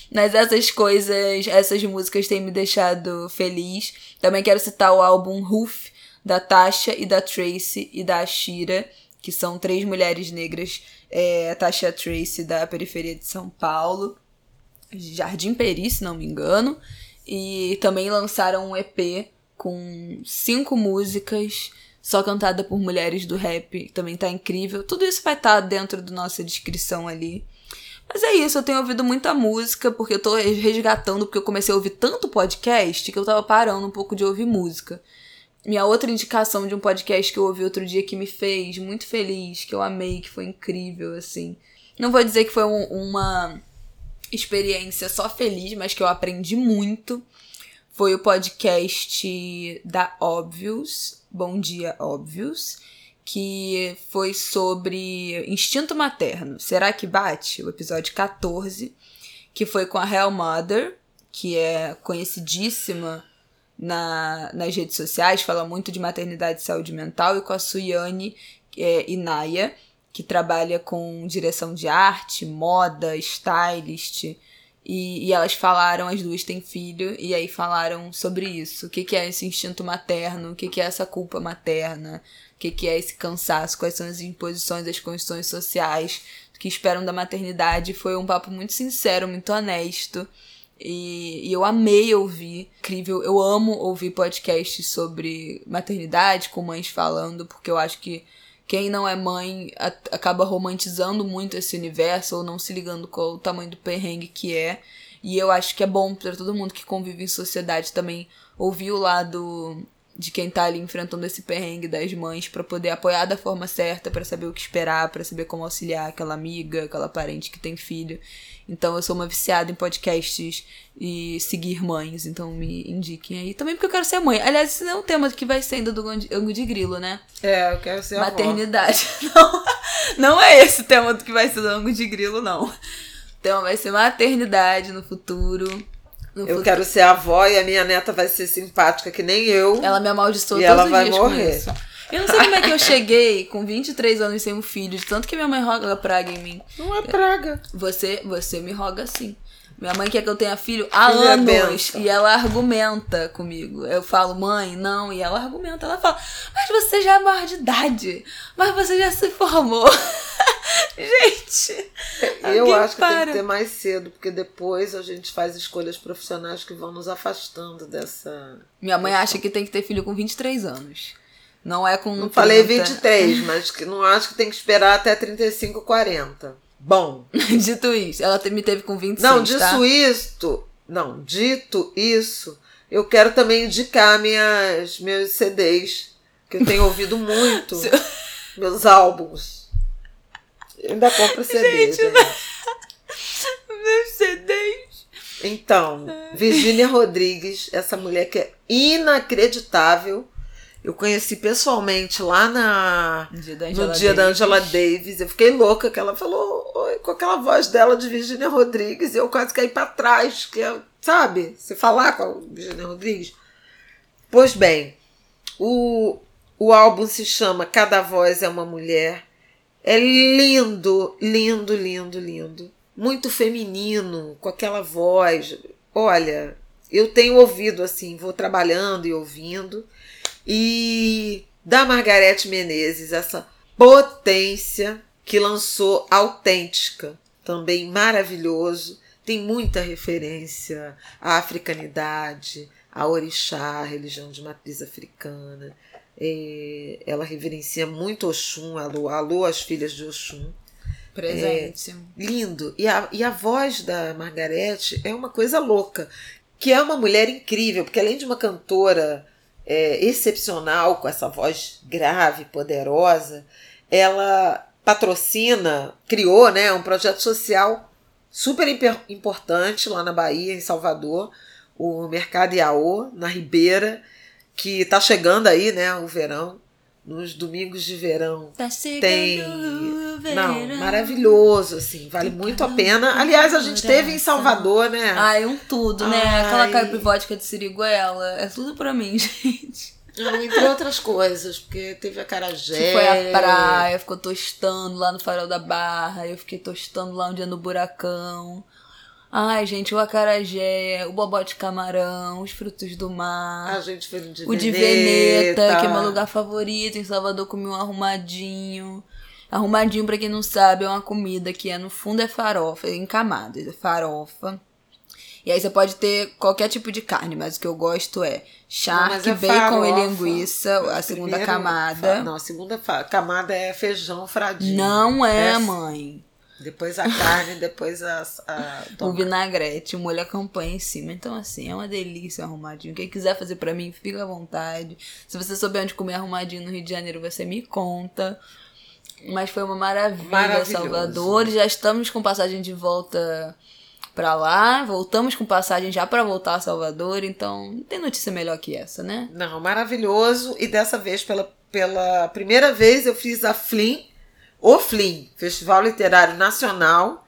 Mas essas coisas, essas músicas têm me deixado feliz. Também quero citar o álbum Roof, da Tasha e da Tracy e da Ashira, que são três mulheres negras. É, Tasha e a Tracy da periferia de São Paulo, Jardim Peri, se não me engano. E também lançaram um EP com cinco músicas, só cantada por mulheres do rap, também tá incrível. Tudo isso vai estar dentro da nossa descrição ali. Mas é isso, eu tenho ouvido muita música, porque eu tô resgatando, porque eu comecei a ouvir tanto podcast que eu tava parando um pouco de ouvir música. Minha outra indicação de um podcast que eu ouvi outro dia que me fez muito feliz, que eu amei, que foi incrível, assim. Não vou dizer que foi um, uma experiência só feliz, mas que eu aprendi muito. Foi o podcast da Óbvios, Bom Dia Óbvios, que foi sobre instinto materno. Será que bate? O episódio 14, que foi com a Hell Mother, que é conhecidíssima na, nas redes sociais, fala muito de maternidade e saúde mental, e com a Suyane é, Inaya, que trabalha com direção de arte, moda, stylist. E, e, elas falaram, as duas têm filho, e aí falaram sobre isso. O que, que é esse instinto materno, o que, que é essa culpa materna, o que, que é esse cansaço, quais são as imposições, as condições sociais que esperam da maternidade. Foi um papo muito sincero, muito honesto. E, e, eu amei ouvir. Incrível. Eu amo ouvir podcasts sobre maternidade, com mães falando, porque eu acho que quem não é mãe acaba romantizando muito esse universo ou não se ligando com o tamanho do perrengue que é. E eu acho que é bom para todo mundo que convive em sociedade também ouvir o lado de quem tá ali enfrentando esse perrengue das mães para poder apoiar da forma certa, para saber o que esperar, para saber como auxiliar aquela amiga, aquela parente que tem filho. Então eu sou uma viciada em podcasts e seguir mães, então me indiquem aí. Também porque eu quero ser mãe. Aliás, esse não é um tema que vai ser ainda do ângulo de grilo, né? É, eu quero ser Maternidade. Não, não é esse o tema que vai ser do ângulo de grilo, não. O tema vai ser maternidade no futuro. No eu futuro. quero ser avó e a minha neta vai ser simpática que nem eu. Ela me amaldiçoou e ela vai morrer. Eu não sei como é que eu cheguei com 23 anos sem um filho, de tanto que minha mãe roga praga em mim. Não é praga. Você, você me roga sim. Minha mãe quer que eu tenha filho há Filho é anos bênção. e ela argumenta comigo. Eu falo, mãe, não, e ela argumenta. Ela fala, mas você já é maior de idade, mas você já se formou. Gente, Eu acho que tem para. que ter mais cedo, porque depois a gente faz escolhas profissionais que vão nos afastando dessa. Minha mãe acha que tem que ter filho com 23 anos. Não é com. Não falei 30. 23, mas que não acho que tem que esperar até 35, 40. Bom. Dito isso, ela me teve com 26. Não, disso tá? isto. Não, dito isso, eu quero também indicar minhas, meus CDs, que eu tenho ouvido muito. Seu- Meus álbuns. Eu ainda compro CD, Gente. Meus CDs. Então, Virgínia Rodrigues, essa mulher que é inacreditável. Eu conheci pessoalmente lá na, No dia da Angela dia da Davis. Angela Davis. Eu fiquei louca que ela falou oi, com aquela voz dela de Virgínia Rodrigues. E eu quase caí pra trás, que é, sabe? Você falar com a Virgínia Rodrigues. Pois bem, o, o álbum se chama Cada Voz é uma Mulher. É lindo, lindo, lindo, lindo. Muito feminino, com aquela voz. Olha, eu tenho ouvido assim, vou trabalhando e ouvindo. E da Margarete Menezes, essa potência que lançou Autêntica, também maravilhoso. Tem muita referência à africanidade, à orixá, à religião de matriz africana. É, ela reverencia muito Oxum, alô, alô as filhas de Oxum. Presente. Lindo. E a, e a voz da Margarete é uma coisa louca. Que é uma mulher incrível, porque além de uma cantora é, excepcional, com essa voz grave, poderosa, ela patrocina, criou né, um projeto social super importante lá na Bahia, em Salvador, o Mercado Iaô, na Ribeira, que está chegando aí, né, o verão, nos domingos de verão Tá tem. O Não, maravilhoso, assim, vale muito a pena. Aliás, a gente teve em Salvador, né? Ai, um tudo, né? Ai. Aquela caipivótica de siriguela. É tudo pra mim, gente. Entre outras coisas, porque teve a Carajé. Foi à praia, ficou tostando lá no farol da barra. Eu fiquei tostando lá um dia no buracão. Ai, gente, o acarajé, o bobó de camarão, os frutos do mar. A gente foi no de O de Veneta, que é meu lugar favorito. Em Salvador comi um arrumadinho. Arrumadinho, pra quem não sabe, é uma comida que é no fundo é farofa, é em camadas, é farofa. E aí você pode ter qualquer tipo de carne, mas o que eu gosto é Não, charque, é bacon e farofa. linguiça, a Mas segunda primeiro, camada. Não, a segunda camada é feijão fradinho. Não é, Essa- mãe. Depois a carne, depois a, a o vinagrete, o molho a campanha em cima. Então, assim, é uma delícia arrumadinho. Quem quiser fazer pra mim, fica à vontade. Se você souber onde comer arrumadinho no Rio de Janeiro, você me conta. Mas foi uma maravilha. Salvador. Já estamos com passagem de volta pra lá. Voltamos com passagem já pra voltar a Salvador. Então, não tem notícia melhor que essa, né? Não, maravilhoso. E dessa vez, pela, pela primeira vez, eu fiz a FLIM, o FLIM, Festival Literário Nacional,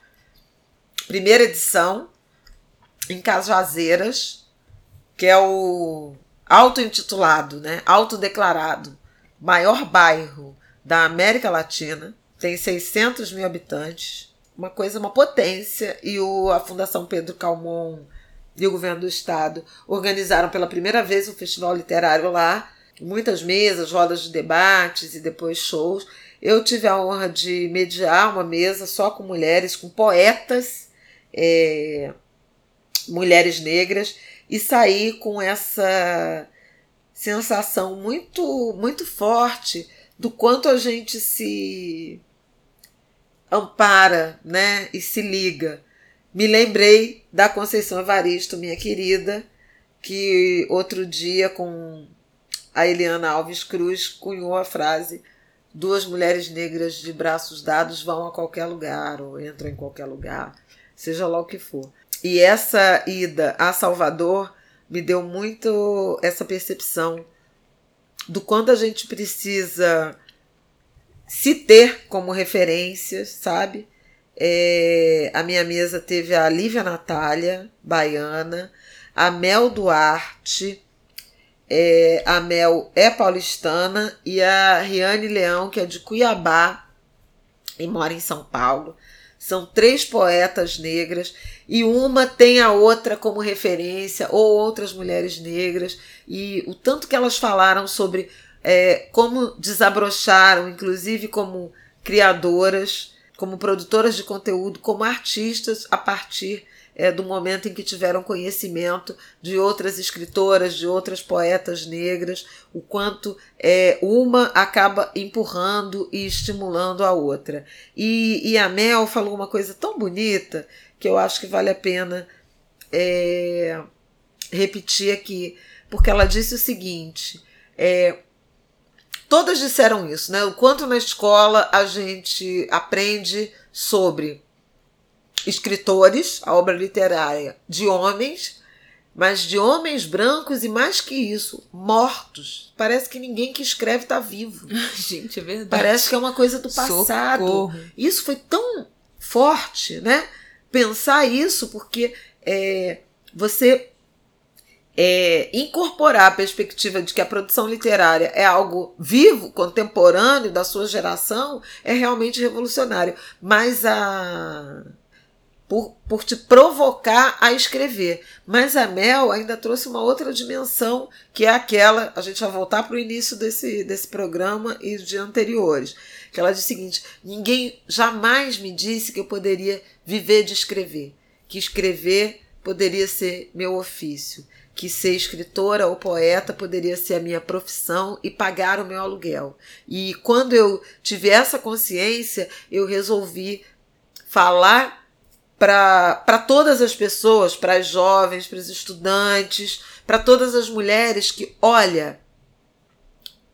primeira edição, em Cajazeiras, que é o auto-intitulado, né? Autodeclarado, maior bairro da América Latina, tem 600 mil habitantes, uma coisa, uma potência, e o, a Fundação Pedro Calmon e o governo do estado organizaram pela primeira vez um festival literário lá, muitas mesas, rodas de debates e depois shows. Eu tive a honra de mediar uma mesa só com mulheres, com poetas, é, mulheres negras, e sair com essa sensação muito, muito forte do quanto a gente se ampara, né, e se liga. Me lembrei da Conceição Evaristo, minha querida, que outro dia com a Eliana Alves Cruz cunhou a frase: duas mulheres negras de braços dados vão a qualquer lugar ou entram em qualquer lugar, seja lá o que for. E essa ida a Salvador me deu muito essa percepção do quanto a gente precisa se ter como referência, sabe? É, a minha mesa teve a Lívia Natália, baiana, a Mel Duarte, é, a Mel é paulistana, e a Riane Leão, que é de Cuiabá e mora em São Paulo. São três poetas negras e uma tem a outra como referência, ou outras mulheres negras, e o tanto que elas falaram sobre é, como desabrocharam, inclusive como criadoras, como produtoras de conteúdo, como artistas, a partir é, do momento em que tiveram conhecimento de outras escritoras, de outras poetas negras, o quanto é, uma acaba empurrando e estimulando a outra. E, e a Mel falou uma coisa tão bonita que eu acho que vale a pena é, repetir aqui, porque ela disse o seguinte: é, todas disseram isso, né? O quanto na escola a gente aprende sobre escritores, a obra literária de homens, mas de homens brancos e mais que isso, mortos. Parece que ninguém que escreve está vivo. Gente, é verdade. Parece que é uma coisa do passado. Socorro. Isso foi tão forte, né? Pensar isso, porque é, você é, incorporar a perspectiva de que a produção literária é algo vivo, contemporâneo da sua geração, é realmente revolucionário. Mas a. Por, por te provocar a escrever. Mas a Mel ainda trouxe uma outra dimensão, que é aquela. A gente vai voltar para o início desse, desse programa e de anteriores. Que ela diz o seguinte: ninguém jamais me disse que eu poderia viver de escrever, que escrever poderia ser meu ofício que ser escritora ou poeta poderia ser a minha profissão e pagar o meu aluguel. E quando eu tive essa consciência, eu resolvi falar para todas as pessoas, para as jovens, para os estudantes, para todas as mulheres que, olha,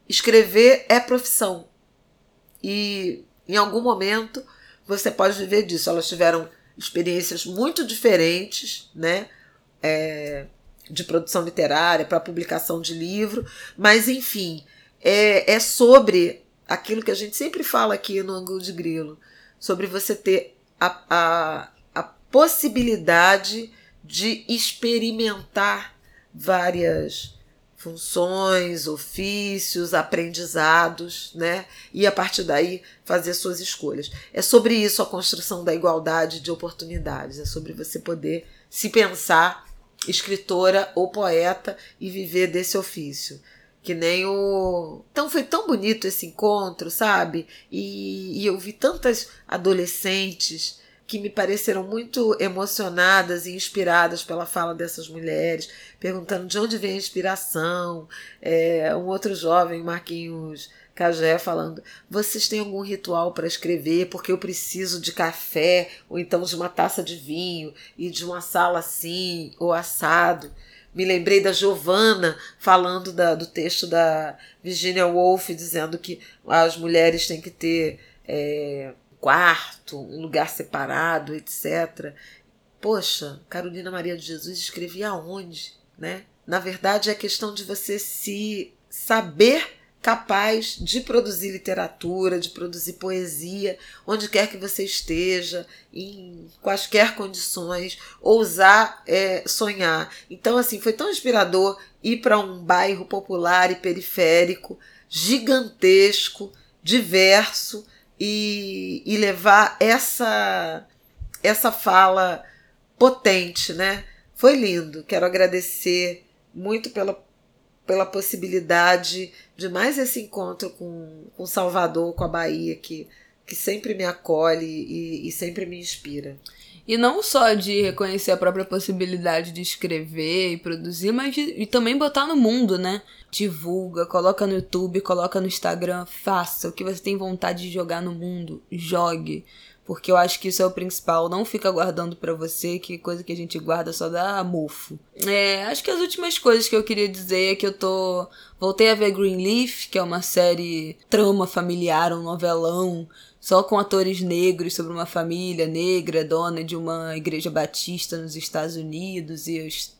escrever é profissão. E em algum momento você pode viver disso. Elas tiveram experiências muito diferentes, né? É, de produção literária, para publicação de livro, mas enfim, é, é sobre aquilo que a gente sempre fala aqui no ângulo de grilo, sobre você ter a, a, a possibilidade de experimentar várias funções, ofícios, aprendizados, né? E a partir daí fazer suas escolhas. É sobre isso a construção da igualdade de oportunidades, é sobre você poder se pensar escritora ou poeta e viver desse ofício. Que nem o. Então foi tão bonito esse encontro, sabe? E, e eu vi tantas adolescentes que me pareceram muito emocionadas e inspiradas pela fala dessas mulheres, perguntando de onde vem a inspiração. É, um outro jovem, Marquinhos Cagé, falando: vocês têm algum ritual para escrever? Porque eu preciso de café, ou então de uma taça de vinho, e de uma sala assim, ou assado. Me lembrei da Giovanna falando da, do texto da Virginia Woolf, dizendo que as mulheres têm que ter é, quarto, um lugar separado, etc. Poxa, Carolina Maria de Jesus escrevia onde, né? Na verdade, é questão de você se saber capaz de produzir literatura, de produzir poesia, onde quer que você esteja, em quaisquer condições, ousar é, sonhar. Então, assim, foi tão inspirador ir para um bairro popular e periférico, gigantesco, diverso, e, e levar essa, essa fala potente, né? Foi lindo. Quero agradecer muito pela pela possibilidade de mais esse encontro com, com Salvador, com a Bahia, que, que sempre me acolhe e, e sempre me inspira. E não só de reconhecer a própria possibilidade de escrever e produzir, mas de, e também botar no mundo, né? Divulga, coloca no YouTube, coloca no Instagram, faça o que você tem vontade de jogar no mundo, jogue porque eu acho que isso é o principal. Não fica guardando para você, que coisa que a gente guarda só dá mofo. É, acho que as últimas coisas que eu queria dizer é que eu tô. Voltei a ver Greenleaf, que é uma série trama familiar, um novelão, só com atores negros sobre uma família negra, dona de uma igreja batista nos Estados Unidos e os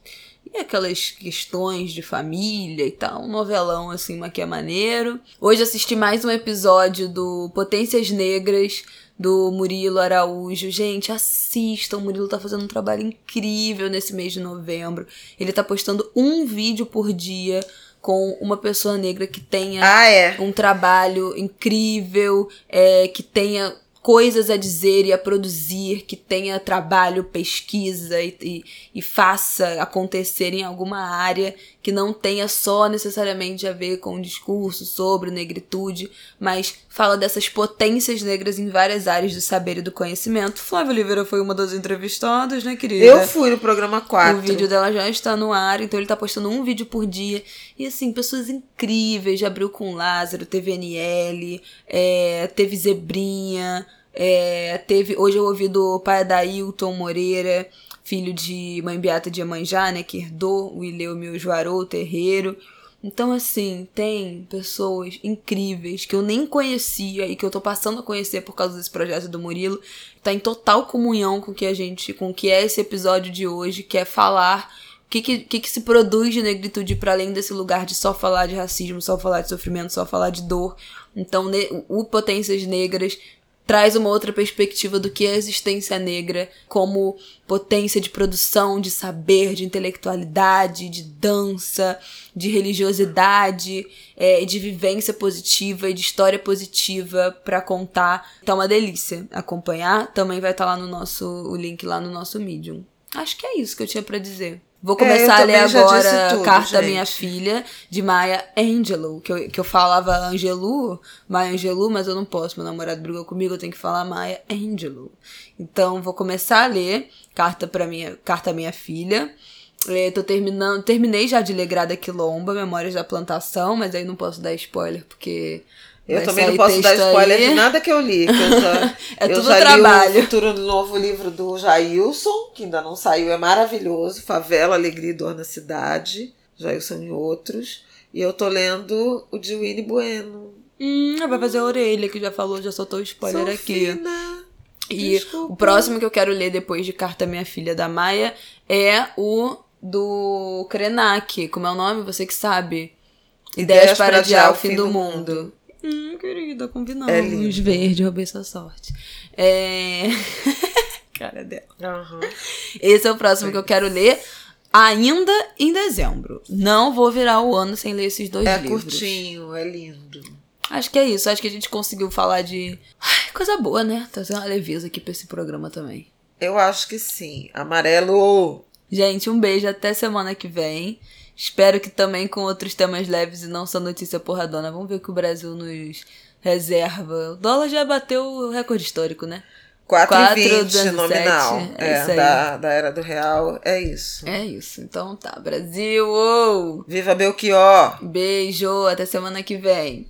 e aquelas questões de família e tal. Um novelão, assim, mas que é maneiro. Hoje assisti mais um episódio do Potências Negras, do Murilo Araújo. Gente, assistam. O Murilo tá fazendo um trabalho incrível nesse mês de novembro. Ele tá postando um vídeo por dia com uma pessoa negra que tenha ah, é. um trabalho incrível, é, que tenha coisas a dizer e a produzir, que tenha trabalho, pesquisa e, e, e, faça acontecer em alguma área que não tenha só necessariamente a ver com o discurso sobre negritude, mas fala dessas potências negras em várias áreas do saber e do conhecimento. Flávia Oliveira foi uma das entrevistadas, né, querida? Eu fui no programa 4. O vídeo dela já está no ar, então ele tá postando um vídeo por dia. E assim, pessoas incríveis, já abriu com Lázaro, teve NL, é, teve Zebrinha, é, teve, hoje eu ouvi do pai da Hilton Moreira, filho de mãe Beata de Amanjá, né, que herdou o Ileu Juarou, o terreiro. Então, assim, tem pessoas incríveis que eu nem conhecia e que eu tô passando a conhecer por causa desse projeto do Murilo. Tá em total comunhão com que a gente, com o que é esse episódio de hoje, que é falar o que, que, que, se produz de negritude para além desse lugar de só falar de racismo, só falar de sofrimento, só falar de dor. Então, o Potências Negras traz uma outra perspectiva do que é a existência negra como potência de produção, de saber, de intelectualidade, de dança, de religiosidade, é, de vivência positiva e de história positiva para contar. Tá uma delícia acompanhar. Também vai estar tá lá no nosso o link lá no nosso Medium. Acho que é isso que eu tinha para dizer. Vou começar é, a ler agora tudo, Carta gente. Minha Filha, de Maya Angelou. Que eu, que eu falava Angelou, Maya Angelou, mas eu não posso. Meu namorado brigou comigo, eu tenho que falar Maya Angelou. Então, vou começar a ler Carta para minha Carta Minha Filha. É, tô terminando, terminei já de ler Grada Quilomba, Memórias da Plantação, mas aí não posso dar spoiler, porque eu Vai também não posso dar spoiler aí. de nada que eu li. Que eu já, é eu tudo já trabalho. li o futuro novo livro do Jailson, que ainda não saiu, é maravilhoso. Favela, Alegria e Dor na Cidade. Jailson e outros. E eu tô lendo o de Winnie Bueno. Hum, vai fazer a orelha, que já falou, já soltou o spoiler aqui. Fina. E Desculpa. o próximo que eu quero ler depois de Carta Minha Filha da Maia é o do Krenak. Como é o nome? Você que sabe. Ideias, Ideias para adiar o fim do, do mundo. mundo. Hum, querida, combinamos. É lindo. verde, roubei sua sorte. É. Cara dela. Uhum. Esse é o próximo que eu quero ler. Ainda em dezembro. Não vou virar o ano sem ler esses dois é livros. É curtinho, é lindo. Acho que é isso. Acho que a gente conseguiu falar de Ai, coisa boa, né? Trazer uma leveza aqui pra esse programa também. Eu acho que sim. Amarelo. Gente, um beijo. Até semana que vem. Espero que também com outros temas leves e não só notícia porradona. Vamos ver o que o Brasil nos reserva. O dólar já bateu o recorde histórico, né? 4,20 nominal. É, é da, da era do real. É isso. É isso. Então tá, Brasil. Uou! Viva Belchior! Beijo, até semana que vem.